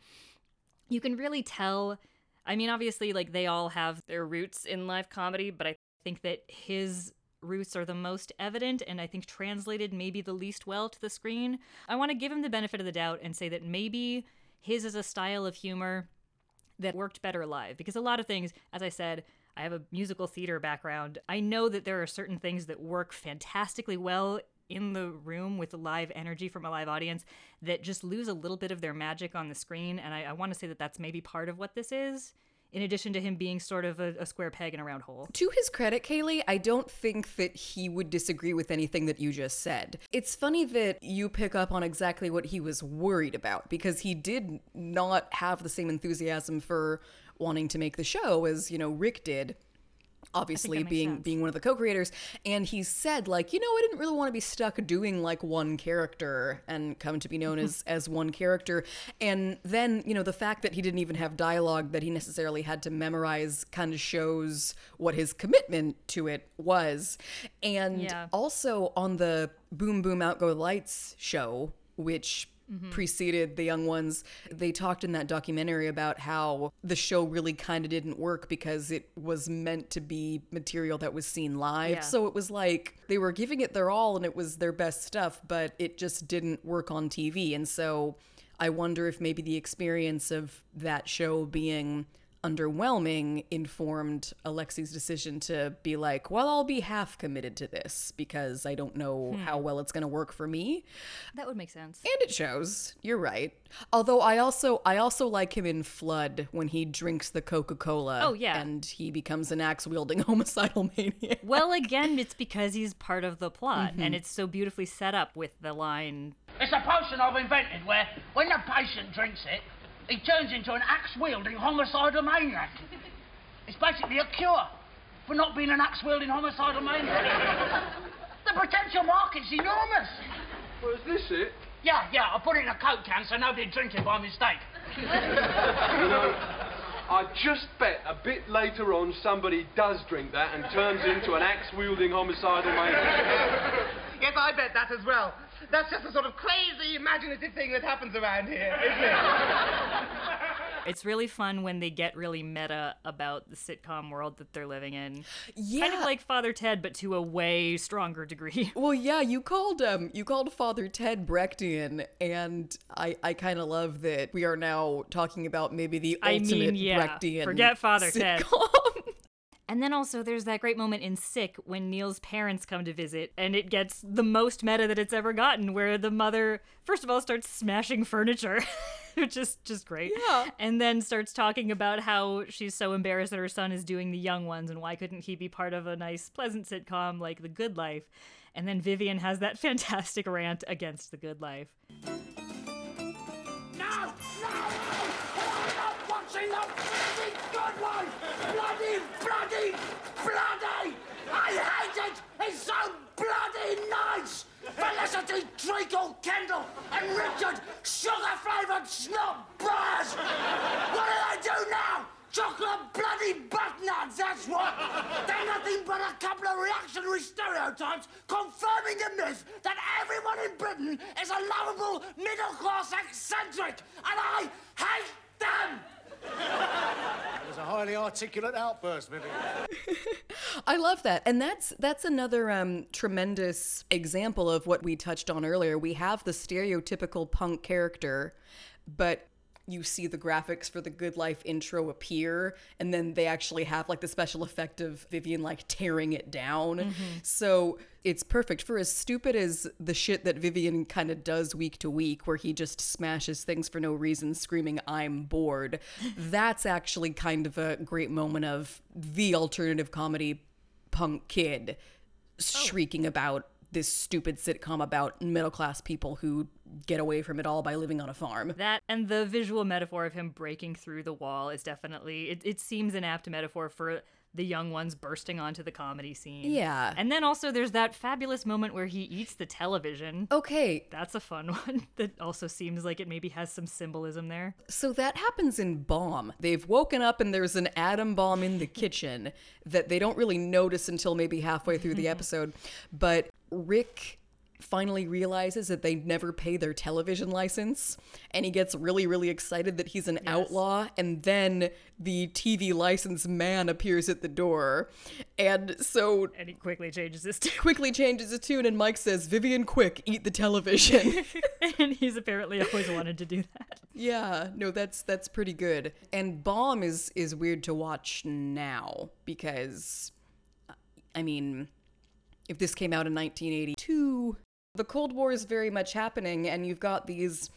you can really tell. I mean, obviously, like they all have their roots in live comedy, but I think that his roots are the most evident and I think translated maybe the least well to the screen. I want to give him the benefit of the doubt and say that maybe his is a style of humor that worked better live because a lot of things, as I said, I have a musical theater background. I know that there are certain things that work fantastically well in the room with live energy from a live audience that just lose a little bit of their magic on the screen. And I, I want to say that that's maybe part of what this is, in addition to him being sort of a, a square peg in a round hole. To his credit, Kaylee, I don't think that he would disagree with anything that you just said. It's funny that you pick up on exactly what he was worried about because he did not have the same enthusiasm for wanting to make the show as, you know, Rick did. Obviously, being sense. being one of the co-creators, and he said like, you know, I didn't really want to be stuck doing like one character and come to be known as as one character. And then, you know, the fact that he didn't even have dialogue that he necessarily had to memorize kind of shows what his commitment to it was. And Yeah. also on the Boom Boom Out Go Lights show, which Mm-hmm. preceded the young ones, they talked in that documentary about how the show really kind of didn't work because it was meant to be material that was seen live. Yeah. So it was like they were giving it their all and it was their best stuff, but it just didn't work on TV. And so I wonder if maybe the experience of that show being underwhelming informed Alexei's decision to be like, well, I'll be half committed to this because I don't know how well it's going to work for me. That would make sense. And it shows. You're right. Although I also I also like him in Flood when he drinks the Coca-Cola Oh, yeah. and he becomes an axe-wielding homicidal maniac. Well, again, it's because he's part of the plot, Mm-hmm. and it's so beautifully set up with the line It's a potion I've invented where, when the patient drinks it, he turns into an axe-wielding homicidal maniac. It's basically a cure for not being an axe-wielding homicidal maniac. the potential market's enormous. Well, is this it? Yeah, yeah, I put it in a Coke can so nobody'd drink it by mistake. You know, I just bet a bit later on somebody does drink that and turns into an axe-wielding homicidal maniac. Yes, I bet that as well. That's just a sort of crazy, imaginative thing that happens around here, isn't it? It's really fun when they get really meta about the sitcom world that they're living in. Yeah. Kind of like Father Ted, but to a way stronger degree. Well, yeah, you called um you called Father Ted Brechtian, and I I kind of love that we are now talking about maybe the I ultimate mean, yeah, Brechtian. forget Father Ted. And then also there's that great moment in Sick when Neil's parents come to visit, and it gets the most meta that it's ever gotten, where the mother first of all starts smashing furniture, which is just great. Yeah. And then starts talking about how she's so embarrassed that her son is doing the young ones, and why couldn't he be part of a nice, pleasant sitcom like The Good Life? And then Vyvyan has that fantastic rant against The Good Life. It's so bloody nice! Felicity Treacle Kendall and Richard sugar-flavoured snob bars! What do they do now? Chocolate bloody butt nuts, that's what! They're nothing but a couple of reactionary stereotypes confirming the myth that everyone in Britain is a lovable middle-class eccentric, and I hate them! It was a highly articulate outburst, Vyvyan. I love that. And that's that's another um, tremendous example of what we touched on earlier. We have the stereotypical punk character, but you see the graphics for the Good Life intro appear, and then they actually have like the special effect of Vyvyan like tearing it down. Mm-hmm. So it's perfect for as stupid as the shit that Vyvyan kind of does week to week, where he just smashes things for no reason, screaming, I'm bored. That's actually kind of a great moment of the alternative comedy punk kid oh. shrieking about this stupid sitcom about middle class people who get away from it all by living on a farm. That and the visual metaphor of him breaking through the wall is definitely it, it seems an apt metaphor for the young ones bursting onto the comedy scene. Yeah. And then also there's that fabulous moment where he eats the television. Okay, That's a fun one that also seems like it maybe has some symbolism there. so that happens in Bomb. They've woken up and there's an atom bomb in the kitchen that they don't really notice until maybe halfway through the episode. But Rick finally realizes that they never pay their television license and he gets really really excited that he's an outlaw and then the TV license man appears at the door and so And he quickly changes his tune. quickly changes his tune and Mike says Vyvyan quick eat the television and he's apparently always wanted to do that. Yeah, no, that's that's pretty good. And Bomb is is weird to watch now because, I mean, if this came out in 1982, the Cold War is very much happening, and you've got these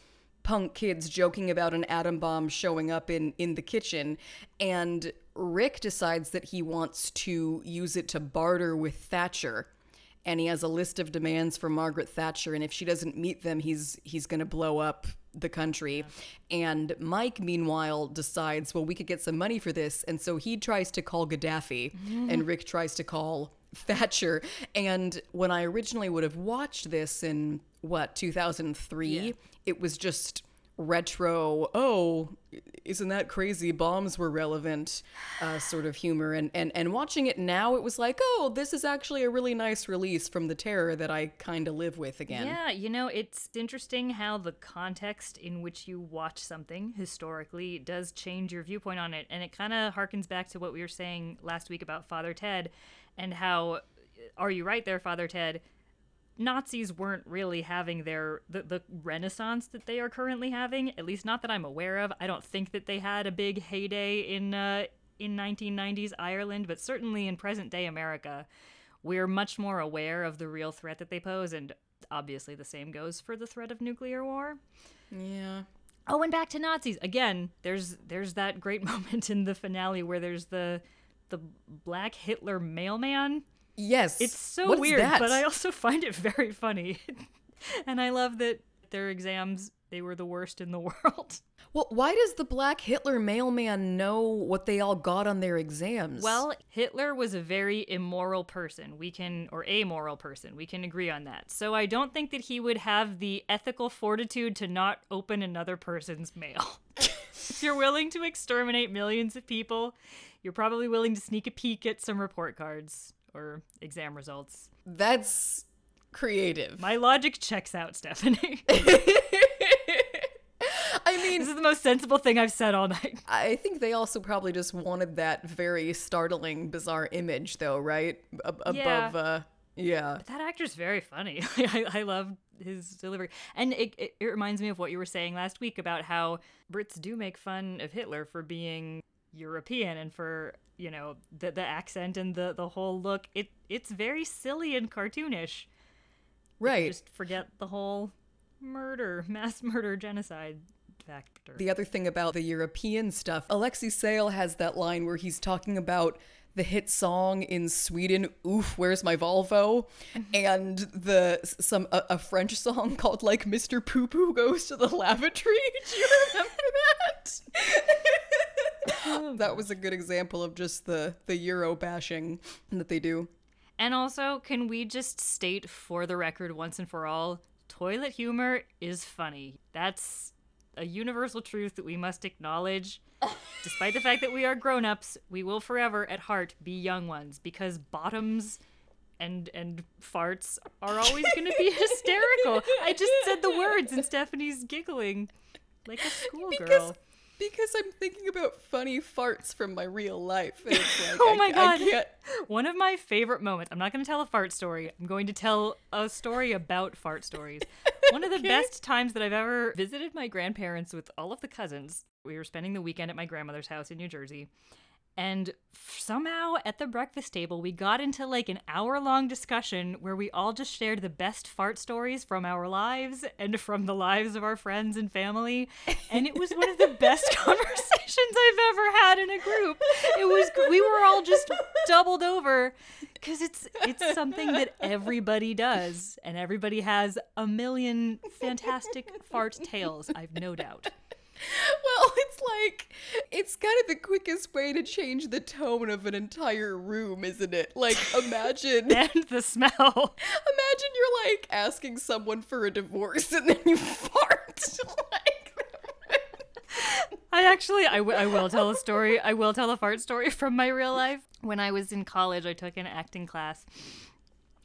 punk kids joking about an atom bomb showing up in in the kitchen, and Rick decides that he wants to use it to barter with Thatcher and he has a list of demands for Margaret Thatcher and if she doesn't meet them he's he's going to blow up the country. And Mike meanwhile decides well we could get some money for this and so he tries to call Gaddafi mm-hmm. and Rick tries to call Thatcher. And when I originally would have watched this in what 2003 it was just retro oh isn't that crazy? Bombs were relevant uh, sort of humor. And, and and watching it now it was like oh this is actually a really nice release from the terror that i kind of live with again. Yeah, you know, it's interesting how the context in which you watch something historically does change your viewpoint on it. And it kind of harkens back to what we were saying last week about Father Ted and how, are you right there, Father Ted? Nazis weren't really having their the, the renaissance that they are currently having at least not that I'm aware of I don't think that they had a big heyday in uh, in 1990s Ireland but certainly in present day America we're much more aware of the real threat that they pose and obviously the same goes for the threat of nuclear war yeah Oh, and back to Nazis again. There's there's that great moment in the finale where there's the the black Hitler mailman. yes It's so What weird, but I also find it very funny. and I love that their exams they were the worst in the world. well why does the black hitler mailman know what they all got on their exams Well, Hitler was a very immoral person. We can or amoral person. We can agree on that. So I don't think that he would have the ethical fortitude to not open another person's mail. if you're willing to exterminate millions of people, you're probably willing to sneak a peek at some report cards or exam results. that's creative My logic checks out, Stephanie. i mean this is the most sensible thing I've said all night. I think they also probably just wanted that very startling, bizarre image, though, right? Ab- Yeah. above, uh, yeah. That actor's very funny. I, I love his delivery. And it, it, it reminds me of what you were saying last week about how Brits do make fun of Hitler for being European and for, you know, the, the accent and the, the whole look. It It's very silly and cartoonish. Right. Just forget the whole murder, mass murder, genocide factor. The other thing about the European stuff, Alexei Sayle has that line where he's talking about the hit song in Sweden, "Oof, Where's My Volvo," mm-hmm. and the some a, a French song called like "Mr. Poo Poo Goes to the Lavatory." Do you remember that? that was a good example of just the the Euro bashing that they do. And also, can we just state for the record once and for all toilet humor is funny. That's a universal truth that we must acknowledge. Despite the fact that we are grown ups, we will forever at heart be young ones because bottoms and and farts are always going to be hysterical. I just said the words and Stephanie's giggling like a schoolgirl. Because because I'm thinking about funny farts from my real life. Like, Oh my I god. can't- One of my favorite moments. I'm not going to tell a fart story. I'm going to tell a story about fart stories. One of the best times that I've ever visited my grandparents with all of the cousins. We were spending the weekend at my grandmother's house in New Jersey. And somehow at the breakfast table, we got into like an hour long discussion where we all just shared the best fart stories from our lives and from the lives of our friends and family. And it was one of the best conversations I've ever had in a group. It was, we were all just doubled over because it's it's something that everybody does and everybody has a million fantastic fart tales i've no doubt Well, it's like it's kind of the quickest way to change the tone of an entire room, isn't it? Like imagine and the smell imagine you're like asking someone for a divorce and then you fart. like i actually I, w- I will tell a story i will tell a fart story from my real life when i was in college i took an acting class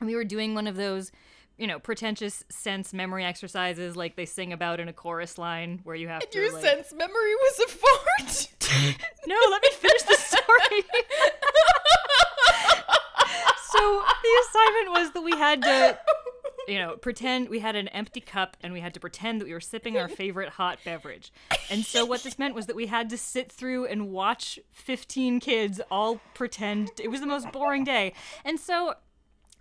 and we were doing one of those you know pretentious sense memory exercises like they sing about in a chorus line where you have to your like, sense memory was a fart. No, let me finish the story. so the assignment was that we had to, you know, pretend we had an empty cup and we had to pretend that we were sipping our favorite hot beverage. And so what this meant was that we had to sit through and watch 15 kids all pretend. It was the most boring day. And so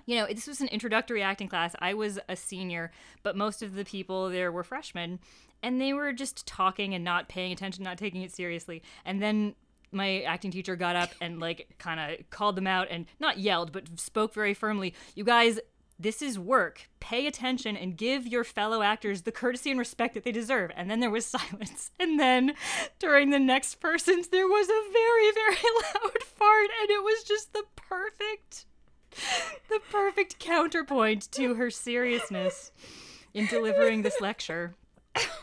you know, this was an introductory acting class. I was a senior, but most of the people there were freshmen, and they were just talking and not paying attention, not taking it seriously. And then my acting teacher got up and like kind of called them out and not yelled, but spoke very firmly. You guys, this is work. Pay attention and give your fellow actors the courtesy and respect that they deserve. And then there was silence. And then during the next person's, there was a very, very loud fart, and it was just the perfect the perfect counterpoint to her seriousness in delivering this lecture.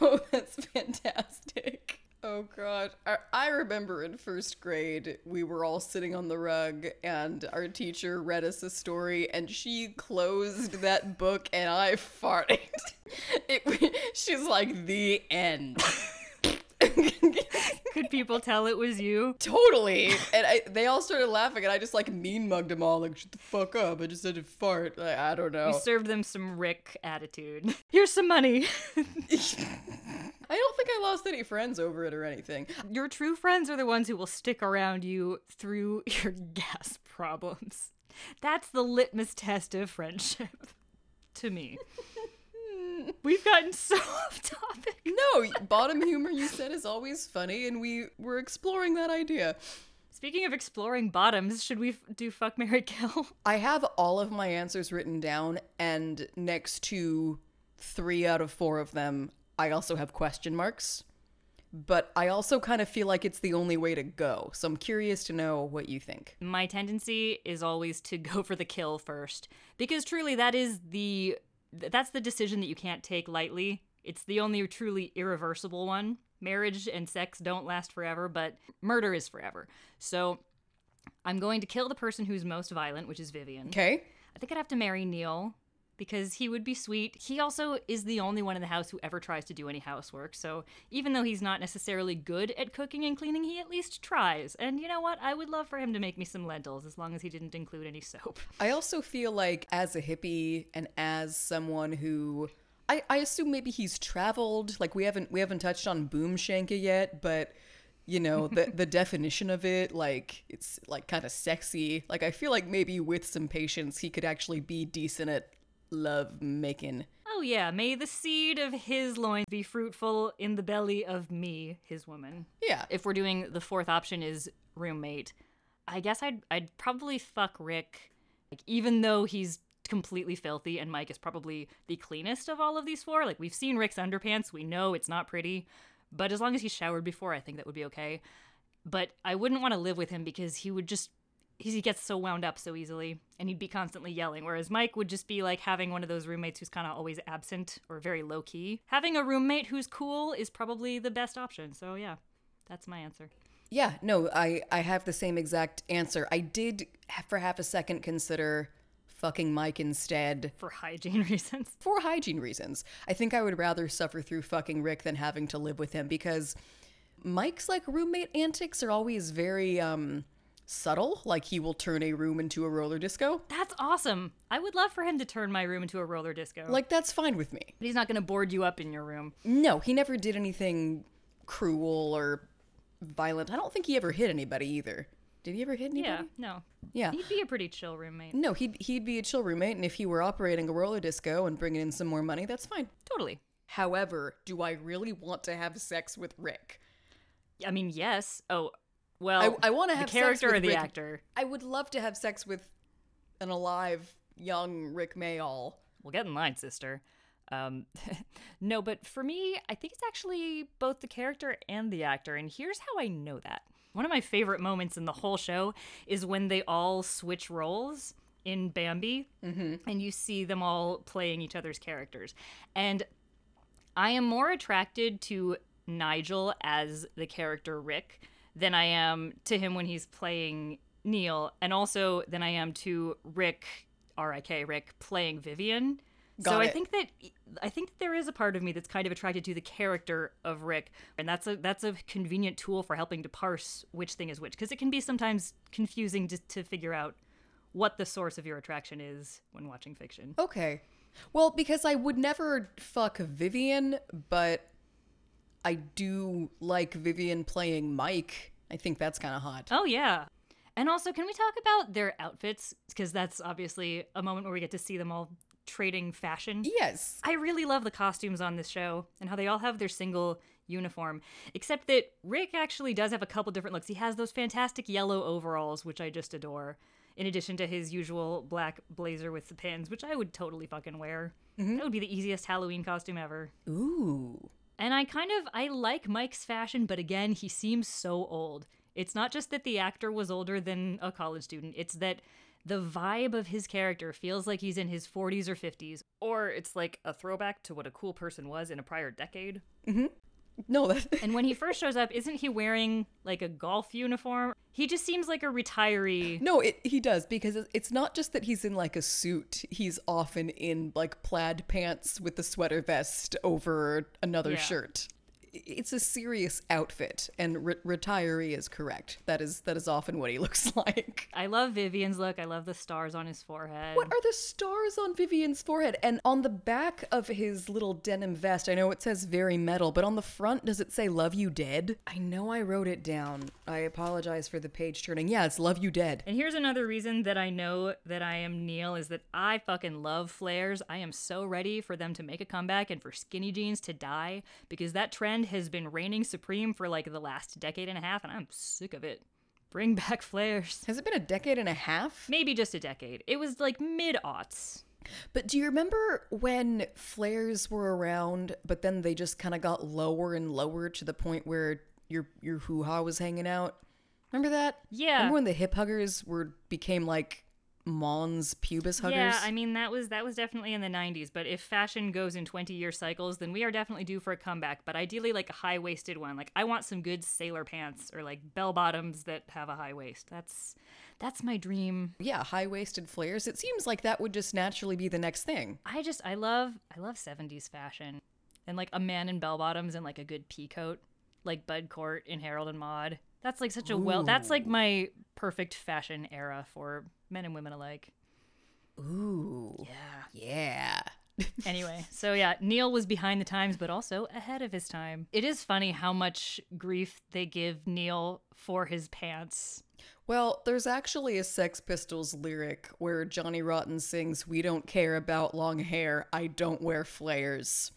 Oh, that's fantastic. Oh god. I, remember in first grade, we were all sitting on the rug and our teacher read us a story and she closed that book and I farted. It she's like the end. Could people tell it was you? Totally. And I, they all started laughing, and I just like mean mugged them all, like, shut the fuck up. I just said to fart. Like, I don't know. You served them some Rick attitude. Here's some money. I don't think I lost any friends over it or anything. Your true friends are the ones who will stick around you through your gas problems. That's the litmus test of friendship to me. We've gotten so off topic. No, bottom humor you said is always funny, and we were exploring that idea. Speaking of exploring bottoms, should we f- do fuck Mary Kill? I have all of my answers written down, and next to three out of four of them, I also have question marks. But I also kind of feel like it's the only way to go. So I'm curious to know what you think. My tendency is always to go for the kill first because truly that is the th- that's the decision that you can't take lightly. It's the only truly irreversible one. Marriage and sex don't last forever, but murder is forever. So I'm going to kill the person who's most violent, which is Vyvyan. Okay? I think I'd have to marry Neil because he would be sweet. He also is the only one in the house who ever tries to do any housework. So even though he's not necessarily good at cooking and cleaning, he at least tries. And you know what? I would love for him to make me some lentils as long as he didn't include any soap. I also feel like as a hippie and as someone who I, I assume maybe he's traveled. Like we haven't we haven't touched on boom shanka yet, but you know, the the definition of it, like it's like kind of sexy. Like I feel like maybe with some patience he could actually be decent at love making. Oh, yeah. May the seed of his loins be fruitful in the belly of me, his woman. Yeah. If we're doing the fourth option is roommate, I guess I'd I'd probably fuck Rick, like even though he's completely filthy and Mike is probably the cleanest of all of these four. Like we've seen Rick's underpants, we know it's not pretty, but as long as he showered before, I think that would be okay. But I wouldn't want to live with him because he would just he gets so wound up so easily and he'd be constantly yelling whereas mike would just be like having one of those roommates who's kind of always absent or very low key having a roommate who's cool is probably the best option so yeah that's my answer Yeah, no, I I have the same exact answer. I did for half a second consider fucking Mike instead for hygiene reasons for hygiene reasons. I think I would rather suffer through fucking Rick than having to live with him because Mike's like roommate antics are always very um subtle, like he will turn a room into a roller disco. That's awesome. I would love for him to turn my room into a roller disco. Like that's fine with me. but he's not going to board you up in your room. No, he never did anything cruel or violent. I don't think he ever hit anybody either. Did he ever hit anybody? Yeah, no. Yeah. He'd be a pretty chill roommate. No, he'd he'd be a chill roommate, and if he were operating a roller disco and bringing in some more money, that's fine. Totally. However, do I really want to have sex with Rick? I mean, yes. Oh, well. I, I want to the have character sex with or the Rick- actor. I would love to have sex with an alive young Rik Mayall. Well, get in line, sister. Um, no, but for me, I think it's actually both the character and the actor. And here's how I know that. One of my favorite moments in the whole show is when they all switch roles in Bambi, and you see them all playing each other's characters. And I am more attracted to Nigel as the character Rick than I am to him when he's playing Neil, and also than I am to Rick, R I K, Rick playing Vyvyan. so Got I think that I think that there is a part of me that's kind of attracted to the character of Rick, and that's a that's a convenient tool for helping to parse which thing is which, because it can be sometimes confusing to, to figure out what the source of your attraction is when watching fiction. Okay. Well, because I would never fuck Vyvyan, but I do like Vyvyan playing Mike. I think that's kind of hot. Oh yeah. And also, can we talk about their outfits? Because that's obviously a moment where we get to see them all trading fashion. Yes. I really love the costumes on this show and how they all have their single uniform. Except that Rick actually does have a couple different looks. He has those fantastic yellow overalls, which I just adore, in addition to his usual black blazer with the pins, which I would totally fucking wear. Mm-hmm. That would be the easiest Halloween costume ever. Ooh. And I kind of I like Mike's fashion, but again, he seems so old. It's not just that the actor was older than a college student, it's that the vibe of his character feels like he's in his 40s or 50s, or it's like a throwback to what a cool person was in a prior decade. Mm-hmm. No, And when he first shows up, isn't he wearing like a golf uniform? He just seems like a retiree. No, it, he does because it's not just that he's in like a suit. He's often in like plaid pants with the sweater vest over another Yeah. shirt. I- It's a serious outfit, and re- retiree is correct. That is that is often what he looks like. I love Vyvyan's look. I love the stars on his forehead. What are the stars on Vyvyan's forehead? And on the back of his little denim vest, I know it says very metal, but on the front, does it say Love You Dead? I know I wrote it down. I apologize for the page turning. Yeah, it's Love You Dead. And here's another reason that I know that I am Neil is that I fucking love flares. I am so ready for them to make a comeback and for skinny jeans to die because that trend has been reigning supreme for like the last decade and a half and I'm sick of it. Bring back flares. Has it been a decade and a half? Maybe just a decade. It was like mid aughts. But do you remember when flares were around, but then they just kind of got lower and lower to the point where your your hoo ha was hanging out? Remember that? Yeah. Remember when the hip huggers were became like Mons pubis huggers? Yeah, I mean that was that was definitely in the 90s, but if fashion goes in 20-year cycles, then we are definitely due for a comeback, but ideally like a high-waisted one. Like I want some good sailor pants or like bell bottoms that have a high waist. That's that's my dream. yeah, high waisted flares. It seems like that would just naturally be the next thing. I just I love I love 70s fashion. And like a man in bell bottoms and like a good pea coat, like Bud Cort in Harold and Maude. That's like such a well that's like my perfect fashion era for men and women alike. Ooh. Yeah. Yeah. Anyway, so yeah, Neil was behind the times, but also ahead of his time. It is funny how much grief they give Neil for his pants. Well, there's actually a Sex Pistols lyric where Johnny Rotten sings, We don't care about long hair, I don't wear flares.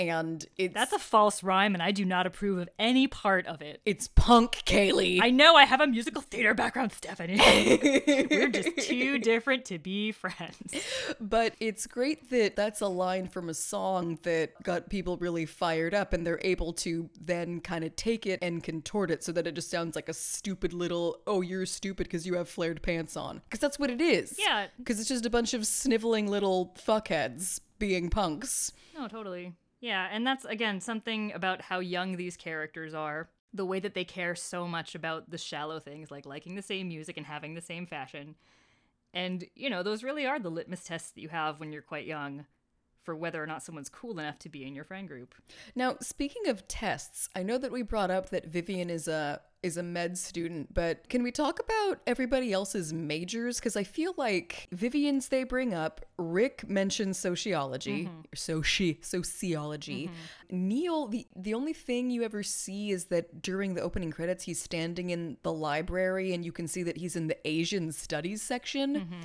And it's That's a false rhyme, and I do not approve of any part of it. it's punk, Kaylee. I know I have a musical theater background, Stephanie. We're just too different to be friends. But it's great that that's a line from a song that got people really fired up, and they're able to then kind of take it and contort it so that it just sounds like a stupid little, oh, you're stupid because you have flared pants on. Because that's what it is. Yeah. Because it's just a bunch of sniveling little fuckheads being punks. No, totally. Yeah, and that's again something about how young these characters are. The way that they care so much about the shallow things like liking the same music and having the same fashion. And, you know, those really are the litmus tests that you have when you're quite young for whether or not someone's cool enough to be in your friend group. Now, speaking of tests, I know that we brought up that Vyvyan is a is a med student, but can we talk about everybody else's majors? Because I feel like Vyvyan's they bring up, Rick mentions sociology, mm-hmm. soci sociology. Mm-hmm. Neil, the the only thing you ever see is that during the opening credits, he's standing in the library, and you can see that he's in the Asian studies section, mm-hmm.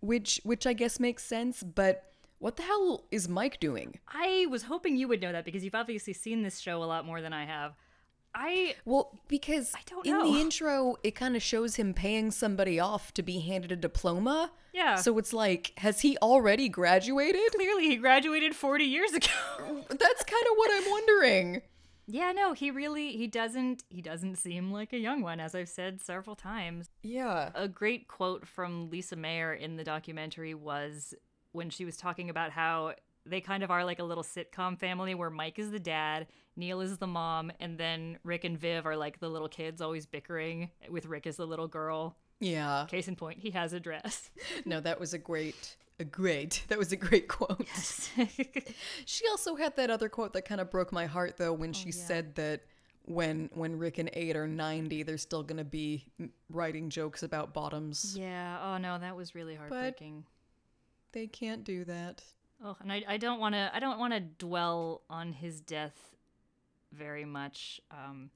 which which I guess makes sense, but. What the hell is Mike doing? I was hoping you would know that because you've obviously seen this show a lot more than I have. I Well, because I don't in know. the intro, it kind of shows him paying somebody off to be handed a diploma. Yeah. So it's like, has he already graduated? clearly he graduated 40 years ago. That's kind of what I'm wondering. yeah, no, he really he doesn't he doesn't seem like a young one as I've said several times. Yeah. A great quote from Lisa Mayer in the documentary was when she was talking about how they kind of are like a little sitcom family where Mike is the dad, Neil is the mom, and then Rick and Viv are like the little kids always bickering with Rick as the little girl. Yeah. Case in point, he has a dress. No, that was a great, a great, that was a great quote. Yes. she also had that other quote that kind of broke my heart though when oh, she said that when when Rick and Ade are 90, they're still going to be writing jokes about bottoms. yeah, oh no, that was really heartbreaking. They can't do that. Oh, and I, I don't want to I don't want to dwell on his death very much um,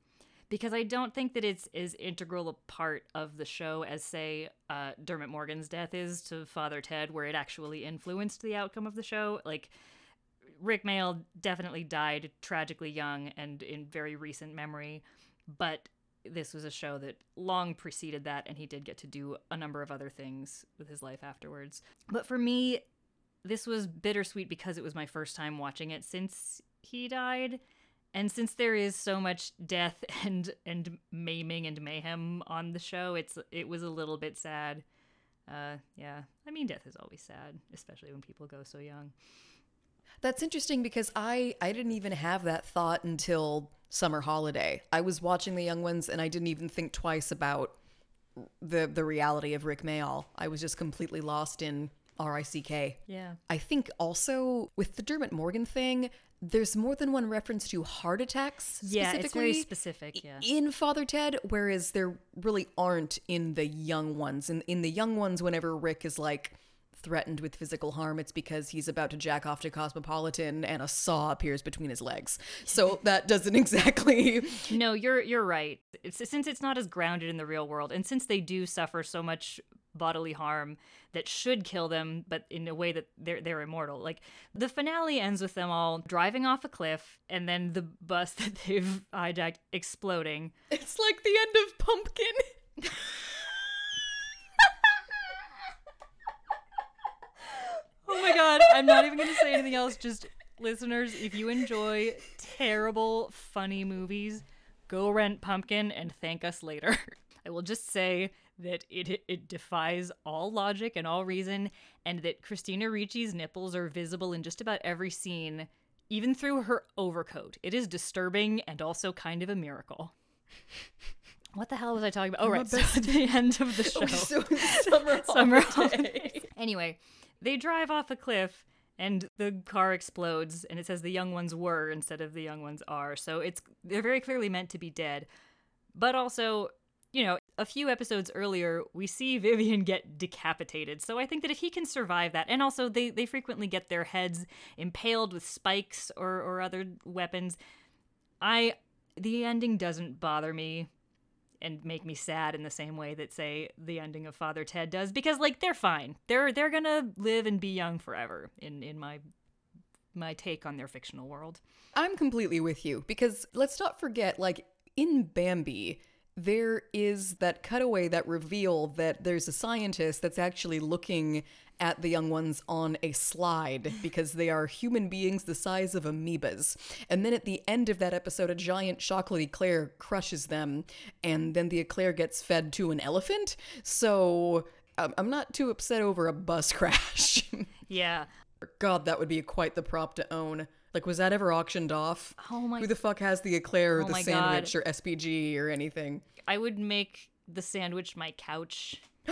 because I don't think that it's as integral a part of the show as say uh, Dermot Morgan's death is to Father Ted, where it actually influenced the outcome of the show. Like Rik Mayall definitely died tragically young and in very recent memory, but this was a show that long preceded that, and he did get to do a number of other things with his life afterwards. But for me, this was bittersweet because it was my first time watching it since he died. And since there is so much death and and maiming and mayhem on the show, it's it was a little bit sad. Uh, yeah, I mean, death is always sad, especially when people go so young. That's interesting because I I didn't even have that thought until summer holiday. I was watching the young ones and I didn't even think twice about the the reality of Rik Mayall. I was just completely lost in R-I-C-K. Yeah. I think also with the Dermot Morgan thing, there's more than one reference to heart attacks. Yeah, it's very specifically specific. Yeah. in Father Ted, whereas there really aren't in the young ones. In in the young ones, whenever Rick is like threatened with physical harm, it's because he's about to jack off to Cosmopolitan and a saw appears between his legs. So that doesn't exactly No, you're you're right. It's, since it's not as grounded in the real world, and since they do suffer so much bodily harm that should kill them, but in a way that they're they're immortal. Like the finale ends with them all driving off a cliff, and then the bus that they've hijacked exploding. It's like the end of Pumpkin. Oh my god, I'm not even gonna say anything else. Just listeners, if you enjoy terrible, funny movies, go rent Pumpkin and thank us later. I will just say that it it defies all logic and all reason, and that Christina Ricci's nipples are visible in just about every scene, even through her overcoat. It is disturbing and also kind of a miracle. What the hell was I talking about? Oh, right. So at the end of the show. so summer summer holidays. Anyway, they drive off a cliff and the car explodes and it says the young ones were instead of the young ones are. So it's they're very clearly meant to be dead. But also, you know, a few episodes earlier, we see Vyvyan get decapitated. So I think that if he can survive that, and also they, they frequently get their heads impaled with spikes or, or other weapons, I the ending doesn't bother me and make me sad in the same way that say the ending of Father Ted does because like they're fine. They're they're going to live and be young forever in in my my take on their fictional world. I'm completely with you because let's not forget, like in Bambi, there is that cutaway, that reveal that there's a scientist that's actually looking at the young ones on a slide because they are human beings the size of amoebas. And then at the end of that episode, a giant chocolate eclair crushes them, and then the eclair gets fed to an elephant. So um, I'm not too upset over a bus crash. Yeah. God, that would be quite the prop to own. Like, was that ever auctioned off? Oh my- Who the fuck has the eclair or Oh the sandwich God. or SPG or anything? I would make the sandwich my couch.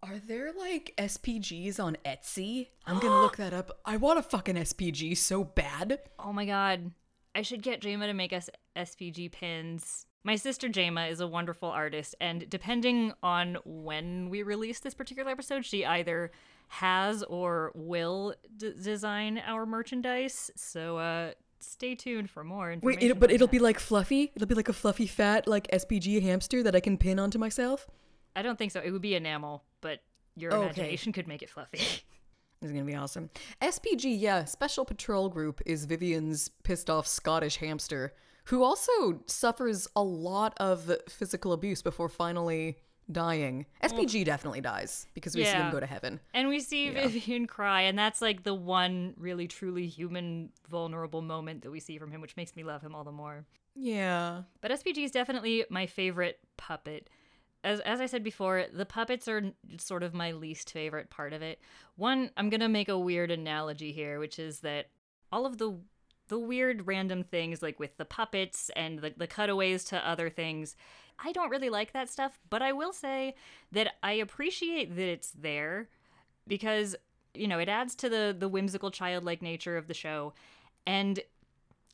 Are there like SPGs on Etsy? I'm gonna look that up. I want a fucking SPG so bad. Oh my god. I should get Jama to make us SPG pins. My sister Jama is a wonderful artist, and depending on when we release this particular episode, she either has or will d- design our merchandise. So uh, stay tuned for more information. Wait, it, but it'll that. be like fluffy. It'll be like a fluffy, fat, like SPG hamster that I can pin onto myself. I don't think so. It would be enamel, but your Okay. imagination could make it fluffy. This is gonna be awesome. SPG, yeah, Special Patrol Group is Vyvyan's pissed off Scottish hamster, who also suffers a lot of physical abuse before finally dying. Mm. SPG definitely dies because we see Yeah. him go to heaven. And we see Vyvyan cry, and that's like the one really truly human, vulnerable moment that we see from him, which makes me love him all the more. Yeah. But SPG is definitely my favorite puppet. As, as I said before, the puppets are n- sort of my least favorite part of it. One, I'm gonna make a weird analogy here, which is that all of the the weird random things like with the puppets and the, the cutaways to other things, I don't really like that stuff. But I will say that I appreciate that it's there because you know it adds to the the whimsical childlike nature of the show, and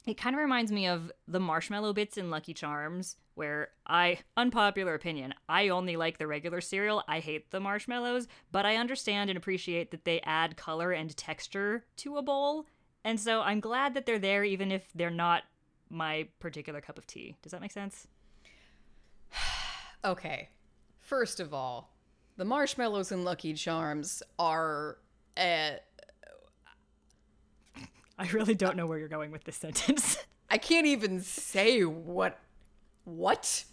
it kind of reminds me of the marshmallow bits in Lucky Charms, where I, unpopular opinion, I only like the regular cereal. I hate the marshmallows, but I understand and appreciate that they add color and texture to a bowl. And so I'm glad that they're there, even if they're not my particular cup of tea. Does that make sense? Okay. First of all, the marshmallows in Lucky Charms are uh, I really don't know where you're going with this sentence. I can't even say what. What?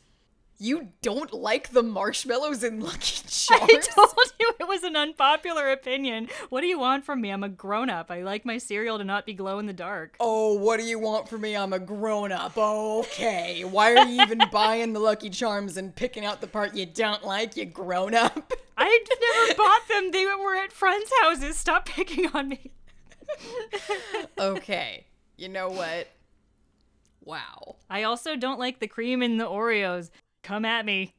You don't like the marshmallows in Lucky Charms? I told you it was an unpopular opinion. What do you want from me? I'm a grown up. I like my cereal to not be glow in the dark. Oh, what do you want from me? I'm a grown up. Okay. Why are you even buying the Lucky Charms and picking out the part you don't like, you grown up? I never bought them. They were at friends' houses. Stop picking on me. okay. You know what? Wow. I also don't like the cream in the Oreos. Come at me.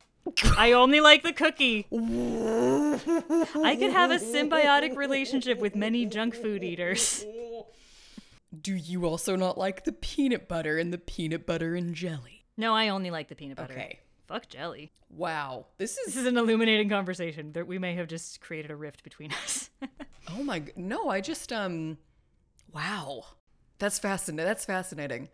I only like the cookie. I could have a symbiotic relationship with many junk food eaters. Do you also not like the peanut butter and the peanut butter and jelly? No, I only like the peanut butter. Okay. Fuck jelly. Wow. This is This is is an illuminating conversation that we may have just created a rift between us. Oh my g- no, I just um wow. That's fascinating. That's fascinating.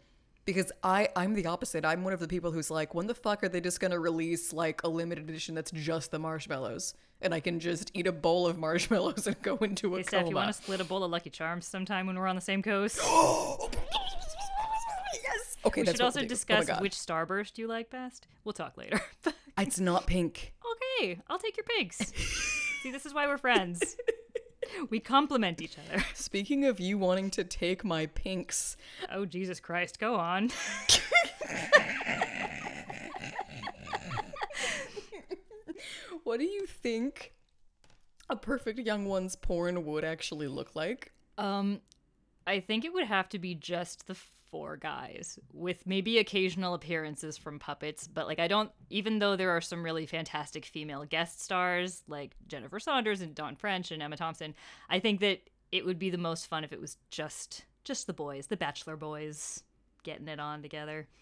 Because I I'm the opposite. I'm one of the people who's like, when the fuck are they just to release like a limited edition that's just the marshmallows and I can just eat a bowl of marshmallows and go into a hey, Steph, coma. you want to split a bowl of Lucky Charms sometime when we're on the same coast? yes. Okay, we should also we'll. Oh discuss which starburst you like best. We'll talk later. It's not pink. okay, I'll take your pinks. See, this is why we're friends. We complement each other. Speaking of you wanting to take my pinks, Oh, Jesus Christ, go on. what do you think a perfect young one's porn would actually look like? Um, I think it would have to be just the four guys with maybe occasional appearances from puppets, but like I don't even though there are some really fantastic female guest stars like Jennifer Saunders and Dawn French and Emma Thompson, I think that it would be the most fun if it was just just the boys, the bachelor boys getting it on together.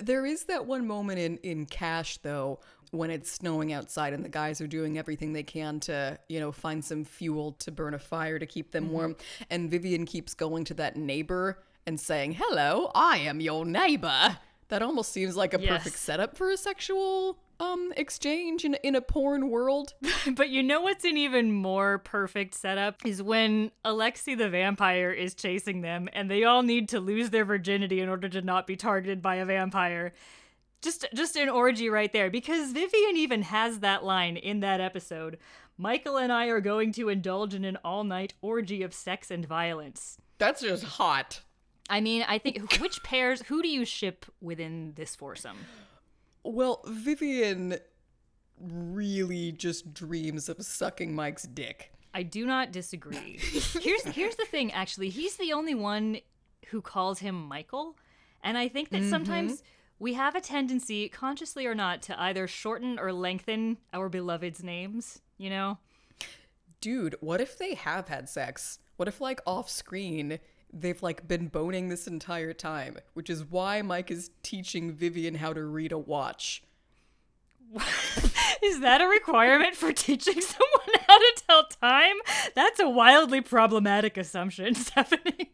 There is that one moment in in Cash though when it's snowing outside and the guys are doing everything they can to, you know, find some fuel to burn a fire to keep them mm-hmm. warm and Vyvyan keeps going to that neighbor and saying, "Hello, I am your neighbor." That almost seems like a perfect setup for a sexual um exchange in in a porn world. But you know what's an even more perfect setup is when Alexei the vampire is chasing them and they all need to lose their virginity in order to not be targeted by a vampire. Just just an orgy right there because Vyvyan even has that line in that episode. Michael and I are going to indulge in an all-night orgy of sex and violence. That's just hot. I mean, I think which pairs who do you ship within this foursome? Well, Vyvyan really just dreams of sucking Mike's dick. I do not disagree. here's here's the thing actually. He's the only one who calls him Michael, and I think that sometimes mm-hmm. we have a tendency, consciously or not, to either shorten or lengthen our beloved's names, you know? Dude, what if they have had sex? What if, like, off screen, they've like been boning this entire time, which is why Mike is teaching Vyvyan how to read a watch. Is that a requirement for teaching someone how to tell time? That's a wildly problematic assumption, Stephanie.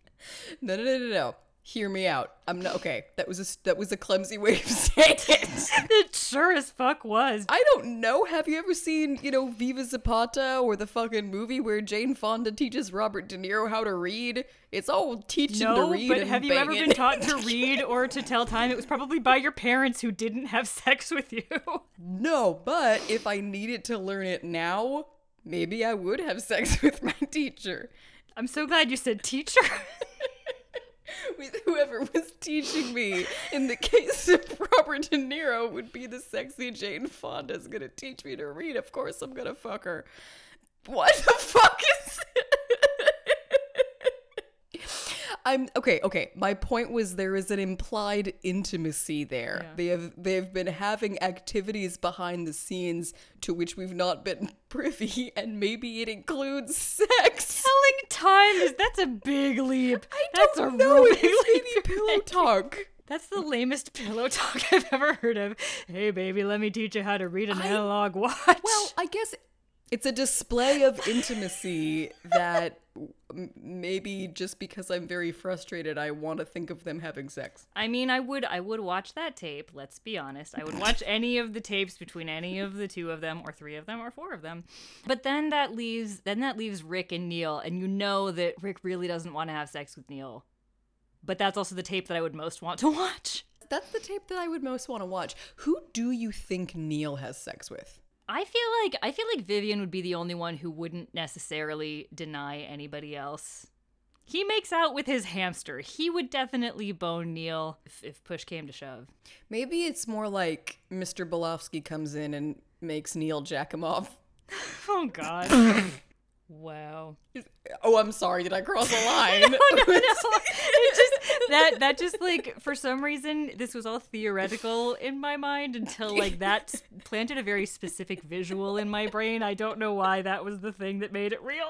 No, no, no, no, no. Hear me out. I'm not okay. That was a that was a clumsy way of saying it. It sure as fuck was. I don't know. Have you ever seen, you know, Viva Zapata or the fucking movie where Jane Fonda teaches Robert De Niro how to read? It's all teaching to No, read. but have you ever been taught to read or to tell time? It was probably by your parents who didn't have sex with you. no, but if I needed to learn it now, maybe I would have sex with my teacher. I'm so glad you said teacher. With whoever was teaching me. In the case of Robert De Niro, would be the sexy Jane Fonda's gonna teach me to read. Of course, I'm gonna fuck her. What the fuck is? I'm okay. Okay, my point was there is an implied intimacy there. Yeah. They have they have been having activities behind the scenes to which we've not been privy, and maybe it includes sex. Telling time is that's a big leap. I that's don't a know. real It's maybe pillow talk. That's the lamest pillow talk I've ever heard of. Hey baby, let me teach you how to read an I- analog watch. Well, I guess it's a display of intimacy that maybe just because I'm very frustrated, I want to think of them having sex. I mean, I would I would watch that tape, let's be honest. I would watch any of the tapes between any of the two of them or three of them or four of them. But then that leaves then that leaves Rick and Neil and you know that Rick really doesn't want to have sex with Neil. But that's also the tape that I would most want to watch. That's the tape that I would most want to watch. Who do you think Neil has sex with? I feel like I feel like Vyvyan would be the only one who wouldn't necessarily deny anybody else. He makes out with his hamster. He would definitely bone Neil if, if push came to shove. Maybe it's more like Mr. Balowski comes in and makes Neil jack him off. Oh God. wow. Oh, I'm sorry. Did I cross a line? no, no, no. It just that that just like for some reason this was all theoretical in my mind until like that planted a very specific visual in my brain. I don't know why that was the thing that made it real.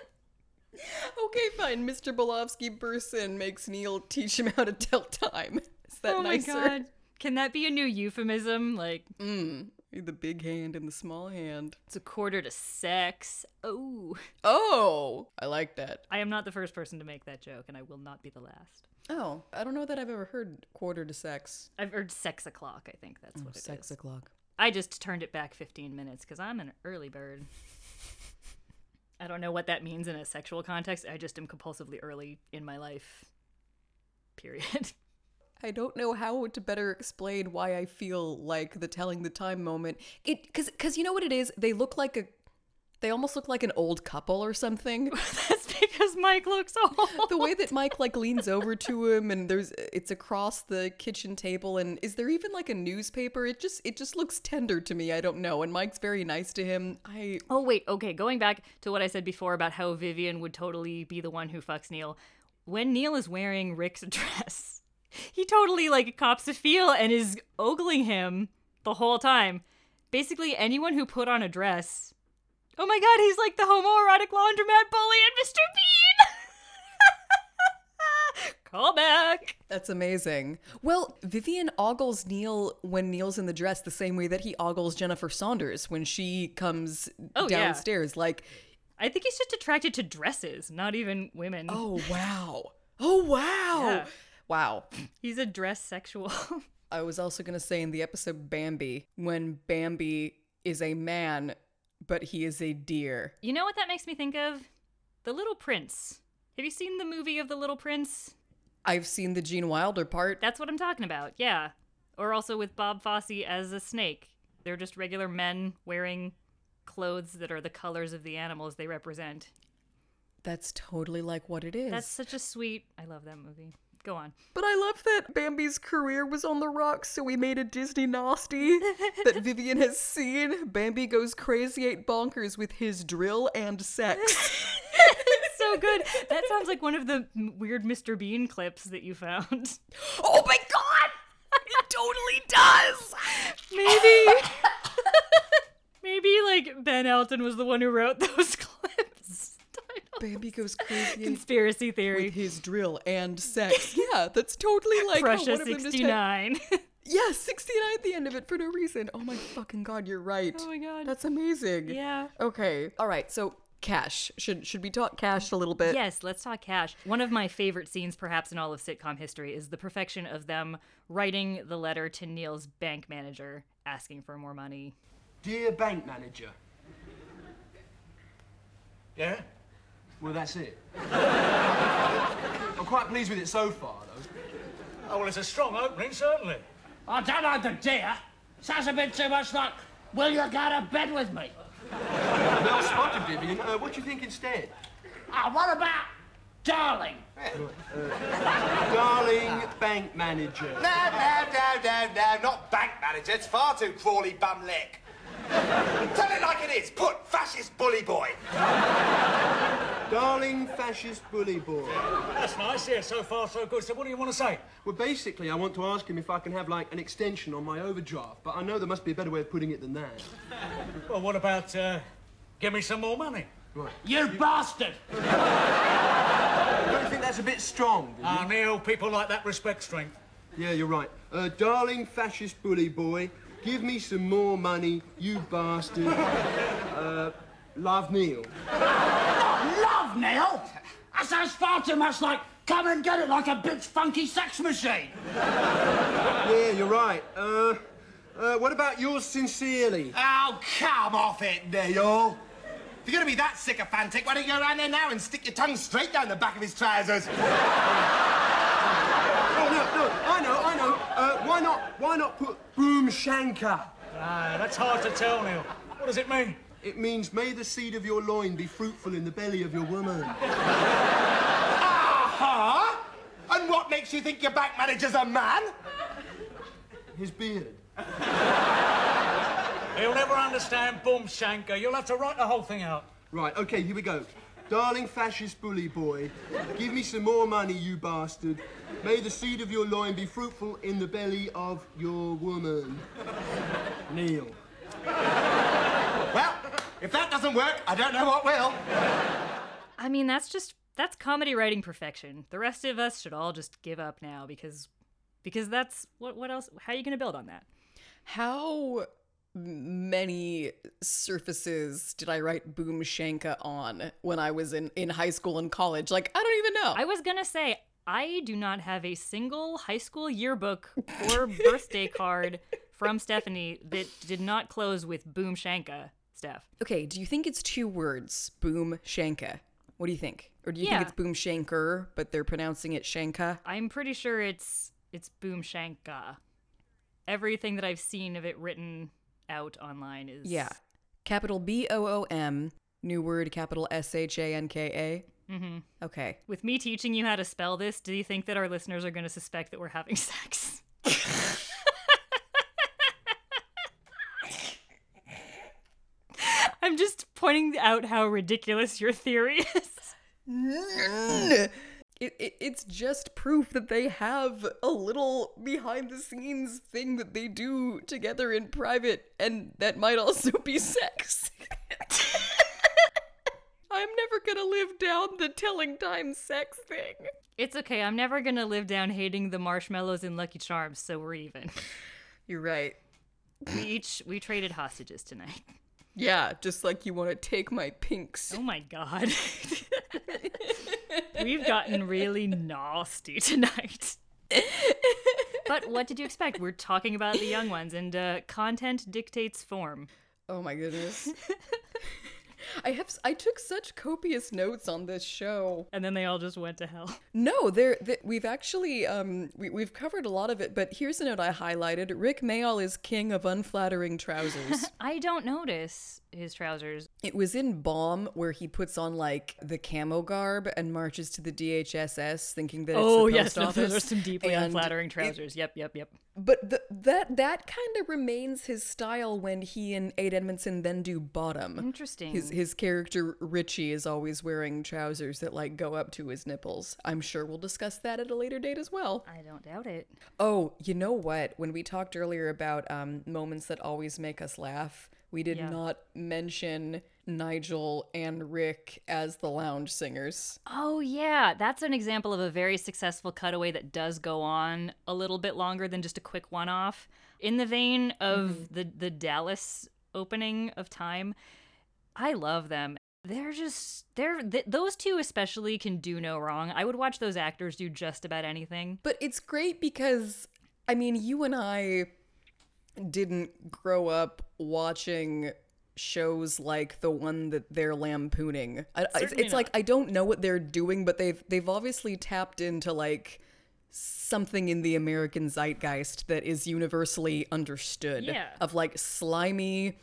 okay, fine. Mr. Balowski bursts in, makes Neil teach him how to tell time. Is that oh my nicer? god. Can that be a new euphemism? Like Mm. The big hand and the small hand. it's a quarter to sex. Oh. Oh, I like that. I am not the first person to make that joke and I will not be the last. Oh, I don't know that I've ever heard quarter to sex. I've heard sex o'clock, I think that's oh, what it is. sex o'clock. I just turned it back 15 minutes because I'm an early bird. I don't know what that means in a sexual context. I just am compulsively early in my life. Period. I don't know how to better explain why I feel like the telling the time moment. It cuz cuz you know what it is? They look like a they almost look like an old couple or something. That's because Mike looks old. the way that Mike like leans over to him and there's it's across the kitchen table and is there even like a newspaper? It just it just looks tender to me. I don't know. And Mike's very nice to him. I Oh wait, okay, going back to what I said before about how Vyvyan would totally be the one who fucks Neil. When Neil is wearing Rick's dress, he totally like cops a feel and is ogling him the whole time. Basically anyone who put on a dress. Oh my god, he's like the homoerotic laundromat bully and Mr. Bean. Call back. That's amazing. Well, Vyvyan ogles Neil when Neil's in the dress the same way that he ogles Jennifer Saunders when she comes Oh, yeah. downstairs. Like, I think he's just attracted to dresses, not even women. oh wow. Oh wow. Yeah. Wow. He's a dress sexual. I was also going to say in the episode Bambi, when Bambi is a man, but he is a deer. You know what that makes me think of? The Little Prince. Have you seen the movie of The Little Prince? I've seen the Gene Wilder part. That's what I'm talking about, yeah. Or also with Bob Fosse as a snake. They're just regular men wearing clothes that are the colors of the animals they represent. That's totally like what it is. That's such a sweet. I love that movie. Go on. But I love that Bambi's career was on the rocks, so we made a Disney nasty that Vyvyan has seen. Bambi goes crazy eight bonkers with his drill and sex. So good. That sounds like one of the weird Mr. Bean clips that you found. oh my god! It totally does! Maybe. Maybe like Ben Elton was the one who wrote those clips. I Bambi goes crazy Conspiracy theory. with his drill and sex. Yeah, that's totally like how Prussia one of them 69. Yeah, 69 at the end of it for no reason. Oh my fucking god, you're right. Oh my God. That's amazing. Yeah. Okay. All right. So cash. Should should we talk cash a little bit? yes, let's talk cash. One of my favorite scenes, perhaps in all of sitcom history, is the perfection of them writing the letter to Neil's bank manager asking for more money. Dear bank manager. Yeah? Well, that's it. I'm quite pleased with it so far, though. Oh, well, it's a strong opening, certainly. I don't like the dear. Sounds a bit too much like, will you go to bed with me? Well spotted, Vyvyan. Uh, what do you think instead? Ah, what about darling? Darling bank manager. No, no, no, no, no, not bank manager. It's far too crawly bum lick. Tell it like it is. Put fascist bully boy. Darling fascist bully boy. That's nice, yeah, so far so good. So what do you want to say? Well, basically, I want to ask him if I can have, like, an extension on my overdraft, but I know there must be a better way of putting it than that. Well, what about, uh, give me some more money? Right. You bastard! Don't you think that's a bit strong? do you? Ah, Neil, people like that respect strength. Yeah, you're right. Uh, darling fascist bully boy, give me some more money, you bastard. Uh, love Neil. Love, Neil! That sounds far too much like come and get it like a big funky sex machine. Yeah, you're right. Uh, uh, what about yours sincerely? Oh, come off it, Neil. If you're gonna be that sycophantic, why don't you go around there now and stick your tongue straight down the back of his trousers? Oh, no, no, I know, I know. Uh, why not, why not put Boom Shanka? Ah, that's hard to tell, Neil. What does it mean? It means may the seed of your loin be fruitful in the belly of your woman. Huh? And what makes you think your bank manager's a man? His beard. He'll never understand Boom Shanka. You'll have to write the whole thing out. Right, okay, here we go. Darling fascist bully boy, give me some more money, you bastard. May the seed of your loin be fruitful in the belly of your woman. Neil. Well, if that doesn't work, I don't know what will. I mean, that's just that's comedy writing perfection. The rest of us should all just give up now because because that's what what else how are you going to build on that? How many surfaces did I write Boom Shanka on when I was in, in high school and college? Like, I don't even know. I was going to say I do not have a single high school yearbook or birthday card from Stephanie that did not close with Boom Shanka, Steph. okay, do you think it's two words? Boom Shanka. What do you think? Or do you Yeah. think it's Boom Shanker, but they're pronouncing it Shanka? I'm pretty sure it's it's Boom Shanka. Everything that I've seen of it written out online is Yeah. Capital B O O M, new word, capital S H A N K A. Mm-hmm. Okay. With me teaching you how to spell this, do you think that our listeners are going to suspect that we're having sex? I'm just pointing out how ridiculous your theory is. It, it, it's just proof that they have a little behind the scenes thing that they do together in private, and that might also be sex. I'm never gonna live down the telling time sex thing. It's okay. I'm never to live down hating the marshmallows in Lucky Charms, so we're even. You're right. We each we traded hostages tonight. Yeah, just like you want to take my pinks. Oh my god. We've gotten really nasty tonight. but what did you expect? We're talking about the young ones, and uh, content dictates form. Oh my goodness. I have s- I took such copious notes on this show. And then they all just went to hell. No, there th- we've actually um we, we've covered a lot of it, but here's a note I highlighted. Rik Mayall is king of unflattering trousers. I don't notice his trousers. it was in Bomb where he puts on like the camo garb and marches to the DHSS thinking that it's Oh the yes, post no, office. those are some deeply And unflattering it- trousers. yep, yep, yep. but th- that that kind of remains his style when he and Ade Edmondson then do Bottom. Interesting. His his character Richie is always wearing trousers that like go up to his nipples. I'm sure we'll discuss that at a later date as well. I don't doubt it. Oh, you know what? When we talked earlier about um, moments that always make us laugh, we did Yeah. not mention Nigel and Rik as the lounge singers. Oh yeah, that's an example of a very successful cutaway that does go on a little bit longer than just a quick one-off. In the vein of mm-hmm. the the Dallas opening of Time, I love them. They're just they're th- those two especially can do no wrong. I would watch those actors do just about anything. But it's great because, I mean, you and I didn't grow up watching shows like the one that they're lampooning. I, it's like I don't know what they're doing, but they've they've obviously tapped into like something in the American zeitgeist that is universally understood Yeah. of like slimy,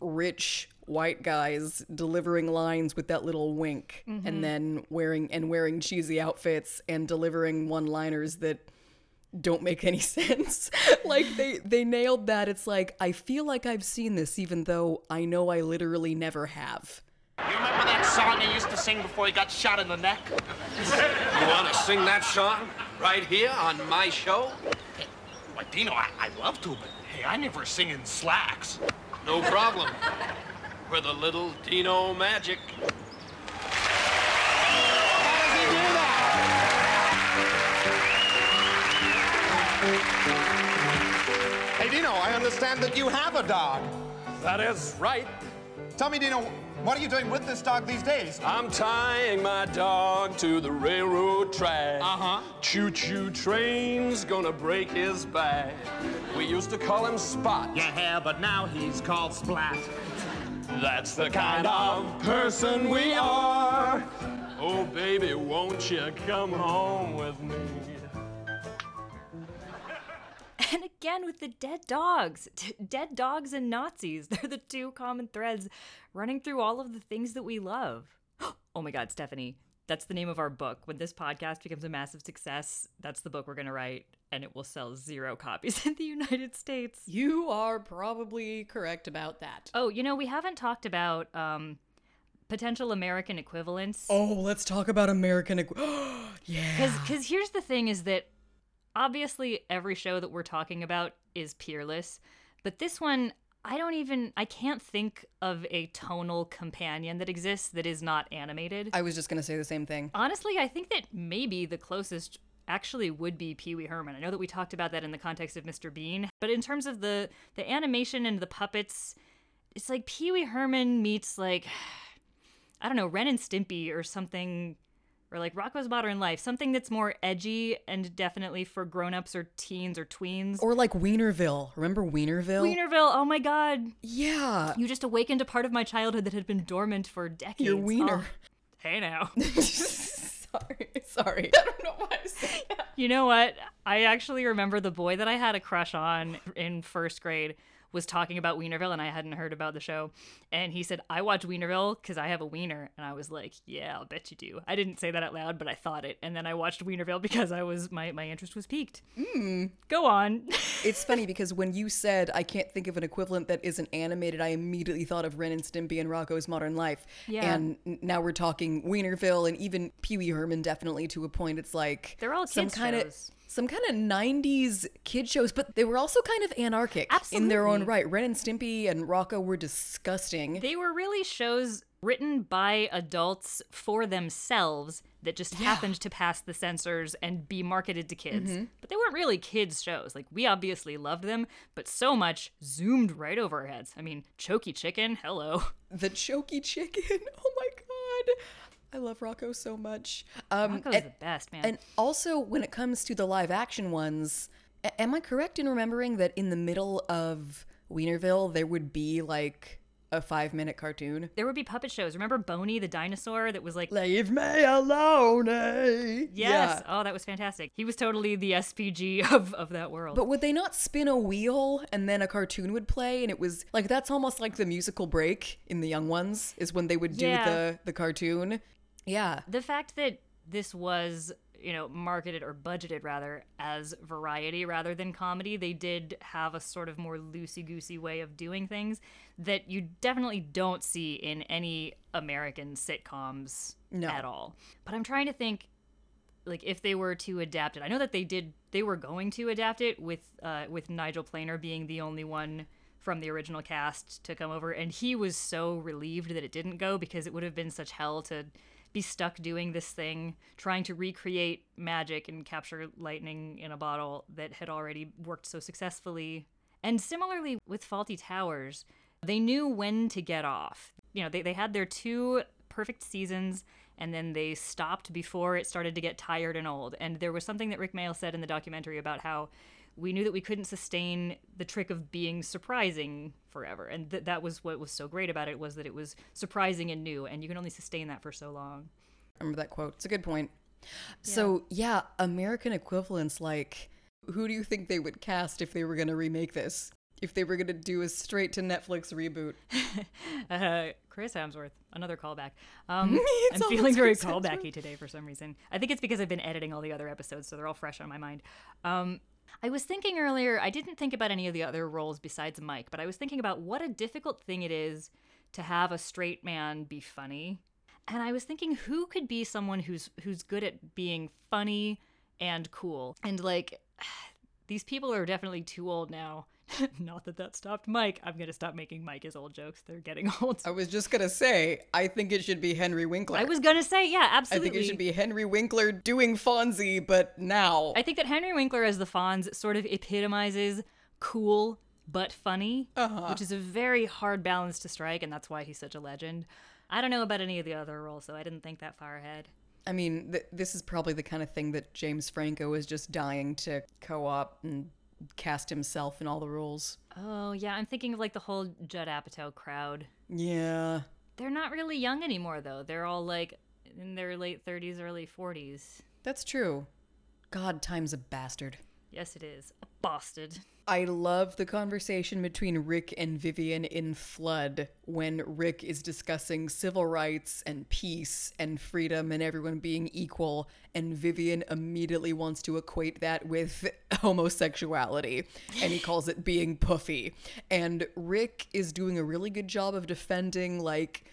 rich white guys delivering lines with that little wink mm-hmm. and then wearing and wearing cheesy outfits and delivering one-liners that don't make any sense. like they they nailed that. It's like I feel like I've seen this even though I know I literally never have. You remember that song he used to sing before he got shot in the neck? You want to sing that song right here on my show? Why, Dino, I, I'd love to, but hey, I never sing in slacks. No problem. With a little Dino magic. Hey, Dino, I understand that you have a dog. That is right. Tell me, Dino, what are you doing with this dog these days? I'm tying my dog to the railroad track. Uh-huh. Choo-choo train's gonna break his back. We used to call him Spot. Yeah, but now he's called Splat. That's the kind of person we are. Oh, baby, won't you come home with me? And again with the dead dogs. D- dead dogs and Nazis. They're the two common threads running through all of the things that we love. Oh my God, Stephanie. That's the name of our book. When this podcast becomes a massive success, that's the book we're going to write, and it will sell zero copies in the United States. You are probably correct about that. Oh, you know, we haven't talked about um, potential American equivalents. Oh, let's talk about American. Equ- yeah. Because here's the thing is that obviously every show that we're talking about is peerless, but this one, I don't even, I can't think of a tonal companion that exists that is not animated. I was just gonna say the same thing. Honestly, I think that maybe the closest actually would be Pee Wee Herman. I know that we talked about that in the context of Mr. Bean, but in terms of the the animation and the puppets, it's like Pee Wee Herman meets like I don't know, Ren and Stimpy or something or like Rocko's Modern Life, something that's more edgy and definitely for grown-ups or teens or tweens. Or like Wienerville. Remember Wienerville? Wienerville, oh my god. yeah. You just awakened a part of my childhood that had been dormant for decades. Your wiener. Oh, hey now. sorry, sorry. I don't know why I said that. You know what? I actually remember the boy that I had a crush on in first grade was talking about Wienerville and I hadn't heard about the show. And he said, I watch Wienerville because I have a wiener. And I was like, Yeah, I'll bet you do. I didn't say that out loud, but I thought it. And then I watched Wienerville because I was my, my interest was piqued. Mm. Go on. It's funny because when you said I can't think of an equivalent that isn't animated, I immediately thought of Ren and Stimpy and Rocko's Modern Life. Yeah. And now we're talking Wienerville and even Pee Wee Herman. Definitely to a point, it's like They're all some kind of. Some kind of '90s kid shows, but they were also kind of anarchic in their own right. Ren and Stimpy and Rocko were disgusting. They were really shows written by adults for themselves that just happened to pass the censors and be marketed to kids. Mm-hmm. But they weren't really kids' shows. Like, we obviously loved them, but so much zoomed right over our heads. I mean, Chokey Chicken, hello. the Chokey Chicken. Oh my god. I love Rocko so much. Um, Rocko's and, the best, man. and also, when it comes to the live action ones, a- am I correct in remembering that in the middle of Wienerville, there would be like a five minute cartoon? there would be puppet shows. Remember Boney the dinosaur that was like, Leave me alone, eh? yes. Yeah. Oh, that was fantastic. He was totally the SPG of, of that world. But would they not spin a wheel and then a cartoon would play? And it was like that's almost like the musical break in the young ones is when they would do Yeah. the the cartoon. Yeah. the fact that this was you know marketed or budgeted rather as variety rather than comedy they did have a sort of more loosey goosey way of doing things that you definitely don't see in any american sitcoms No. at all but i'm trying to think like if they were to adapt it i know that they did they were going to adapt it with uh with nigel planer being the only one from the original cast to come over, and he was so relieved that it didn't go because it would have been such hell to be stuck doing this thing, trying to recreate magic and capture lightning in a bottle that had already worked so successfully. And similarly with Fawlty Towers, they knew when to get off. You know, they, they had their two perfect seasons and then they stopped before it started to get tired and old. And there was something that Rik Mayall said in the documentary about how we knew that we couldn't sustain the trick of being surprising forever. And th- that was what was so great about it was that it was surprising and new and you can only sustain that for so long. I remember that quote. It's a good point. So, yeah, American equivalents like who do you think they would cast if they were going to remake this? If they were going to do a straight to Netflix reboot? Uh, Chris Hemsworth, another callback. Um, I'm feeling very Chris Hemsworth. callbacky today for some reason. I think it's because I've been editing all the other episodes, so they're all fresh on my mind. Um, I was thinking earlier, I didn't think about any of the other roles besides Mike, but I was thinking about what a difficult thing it is to have a straight man be funny. And I was thinking who could be someone who's who's good at being funny and cool. And like these people are definitely too old now. Not that that stopped Mike. I'm going to stop making Mike his old jokes. They're getting old. I was just going to say, I think it should be Henry Winkler. I was going to say, yeah, absolutely. I think it should be Henry Winkler doing Fonzie, but now. I think that Henry Winkler as the Fonz sort of epitomizes cool but funny, Uh-huh. which is a very hard balance to strike, and that's why he's such a legend. I don't know about any of the other roles, though. I didn't think that far ahead. I mean, th- this is probably the kind of thing that James Franco is just dying to co op and cast himself in all the roles. Oh, yeah, I'm thinking of like the whole Judd Apatow crowd. Yeah. They're not really young anymore, though. They're all like in their late 30s, early 40s. That's true. God, time's a bastard. Yes, it is. A bastard. I love the conversation between Rick and Vyvyan in Flood when Rick is discussing civil rights and peace and freedom and everyone being equal, and Vyvyan immediately wants to equate that with homosexuality and he calls it being puffy. And Rick is doing a really good job of defending, like,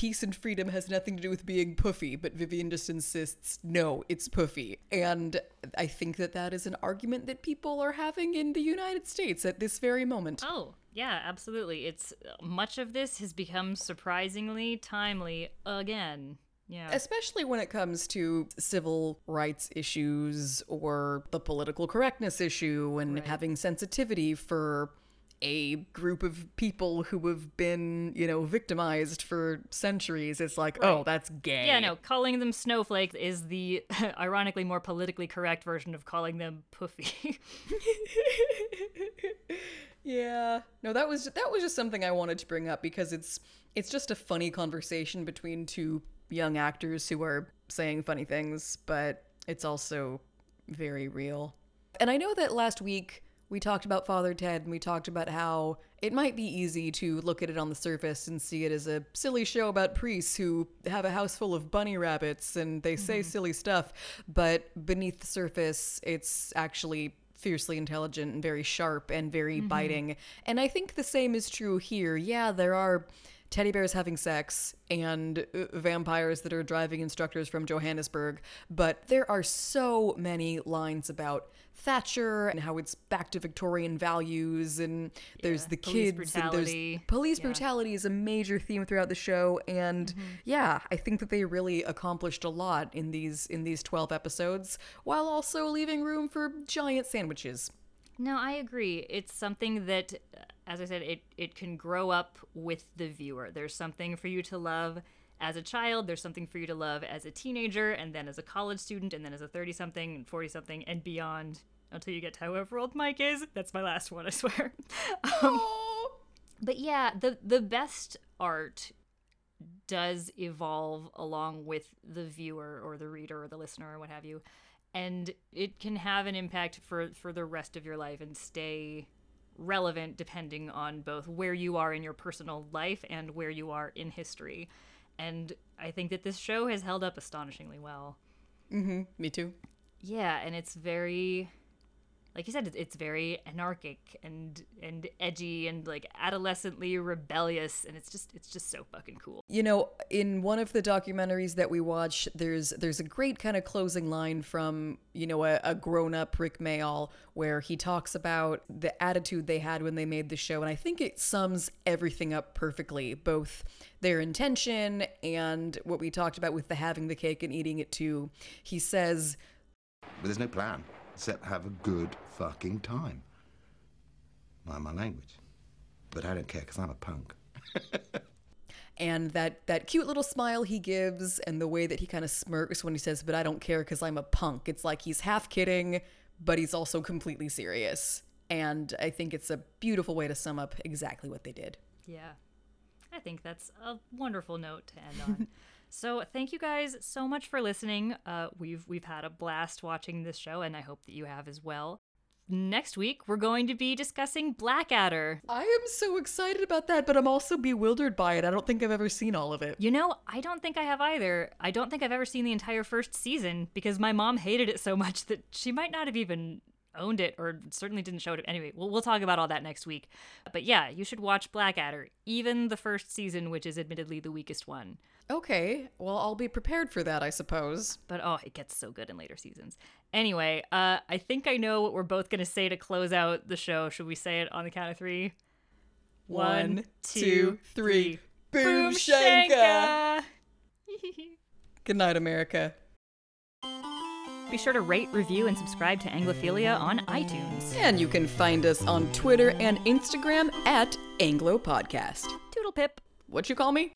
peace and freedom has nothing to do with being puffy, but Vyvyan just insists, no, it's puffy. And I think that that is an argument that people are having in the United States at this very moment. Oh, yeah, absolutely. It's much of this has become surprisingly timely again. Yeah. Especially when it comes to civil rights issues or the political correctness issue and having sensitivity for a group of people who have been, you know, victimized for centuries. It's like, oh, that's gay. Yeah, no, calling them snowflakes is the ironically more politically correct version of calling them poofy. Yeah. No, that was that was just something I wanted to bring up because it's it's just a funny conversation between two young actors who are saying funny things, but it's also very real. And I know that last week we talked about Father Ted and we talked about how it might be easy to look at it on the surface and see it as a silly show about priests who have a house full of bunny rabbits and they say silly stuff, but beneath the surface, it's actually fiercely intelligent and very sharp and very Mhm. biting. And I think the same is true here. Yeah, there are teddy bears having sex and uh, vampires that are driving instructors from Johannesburg, but there are so many lines about Thatcher and how it's back to Victorian values and there's the kids and there's police Yeah. Mm-hmm. brutality is a major theme throughout the show and yeah, I think that they really accomplished a lot in these in these 12 episodes while also leaving room for giant sandwiches. No, I agree. It's something that, uh, as I said, it, it can grow up with the viewer. There's something for you to love as a child, there's something for you to love as a teenager, and then as a college student, and then as a 30 something, and 40 something, and beyond until you get to however old Mike is. That's my last one, I swear. um, but yeah, the, the best art does evolve along with the viewer or the reader or the listener or what have you and it can have an impact for for the rest of your life and stay relevant depending on both where you are in your personal life and where you are in history and i think that this show has held up astonishingly well Mhm, me too. yeah and it's very like you said, it's very anarchic and and edgy and like adolescently rebellious, and it's just it's just so fucking cool. You know, in one of the documentaries that we watch, there's there's a great kind of closing line from you know a, a grown up Rik Mayall where he talks about the attitude they had when they made the show, and I think it sums everything up perfectly, both their intention and what we talked about with the having the cake and eating it too. He says, But there's no plan except have a good fucking time. Mind my language. But I don't care because I'm a punk. and that that cute little smile he gives and the way that he kind of smirks when he says but i don't care because i'm a punk it's like he's half kidding but he's also completely serious and i think it's a beautiful way to sum up exactly what they did Yeah. I think that's a wonderful note to end on. so thank you guys so much for listening. Uh, we've we've had a blast watching this show, and I hope that you have as well. Next week we're going to be discussing Blackadder. i am so excited about that but i'm also bewildered by it i don't think i've ever seen all of it You know, I don't think I have either. I don't think I've ever seen the entire first season because my mom hated it so much that she might not have even owned it or certainly didn't show it. Anyway, we'll, we'll talk about all that next week. But yeah, you should watch Blackadder, even the first season, which is admittedly the weakest one. okay well i'll be prepared for that i suppose But oh, it gets so good in later seasons. Anyway, uh, I think I know what we're both going to say to close out the show. Should we say it on the count of three? One, two, three. Boom Boom Shanka! Shanka! good night america Be sure to rate, review, and subscribe to Anglophilia on iTunes. and you can find us on twitter and instagram at anglo podcast Toodle pip. what you call me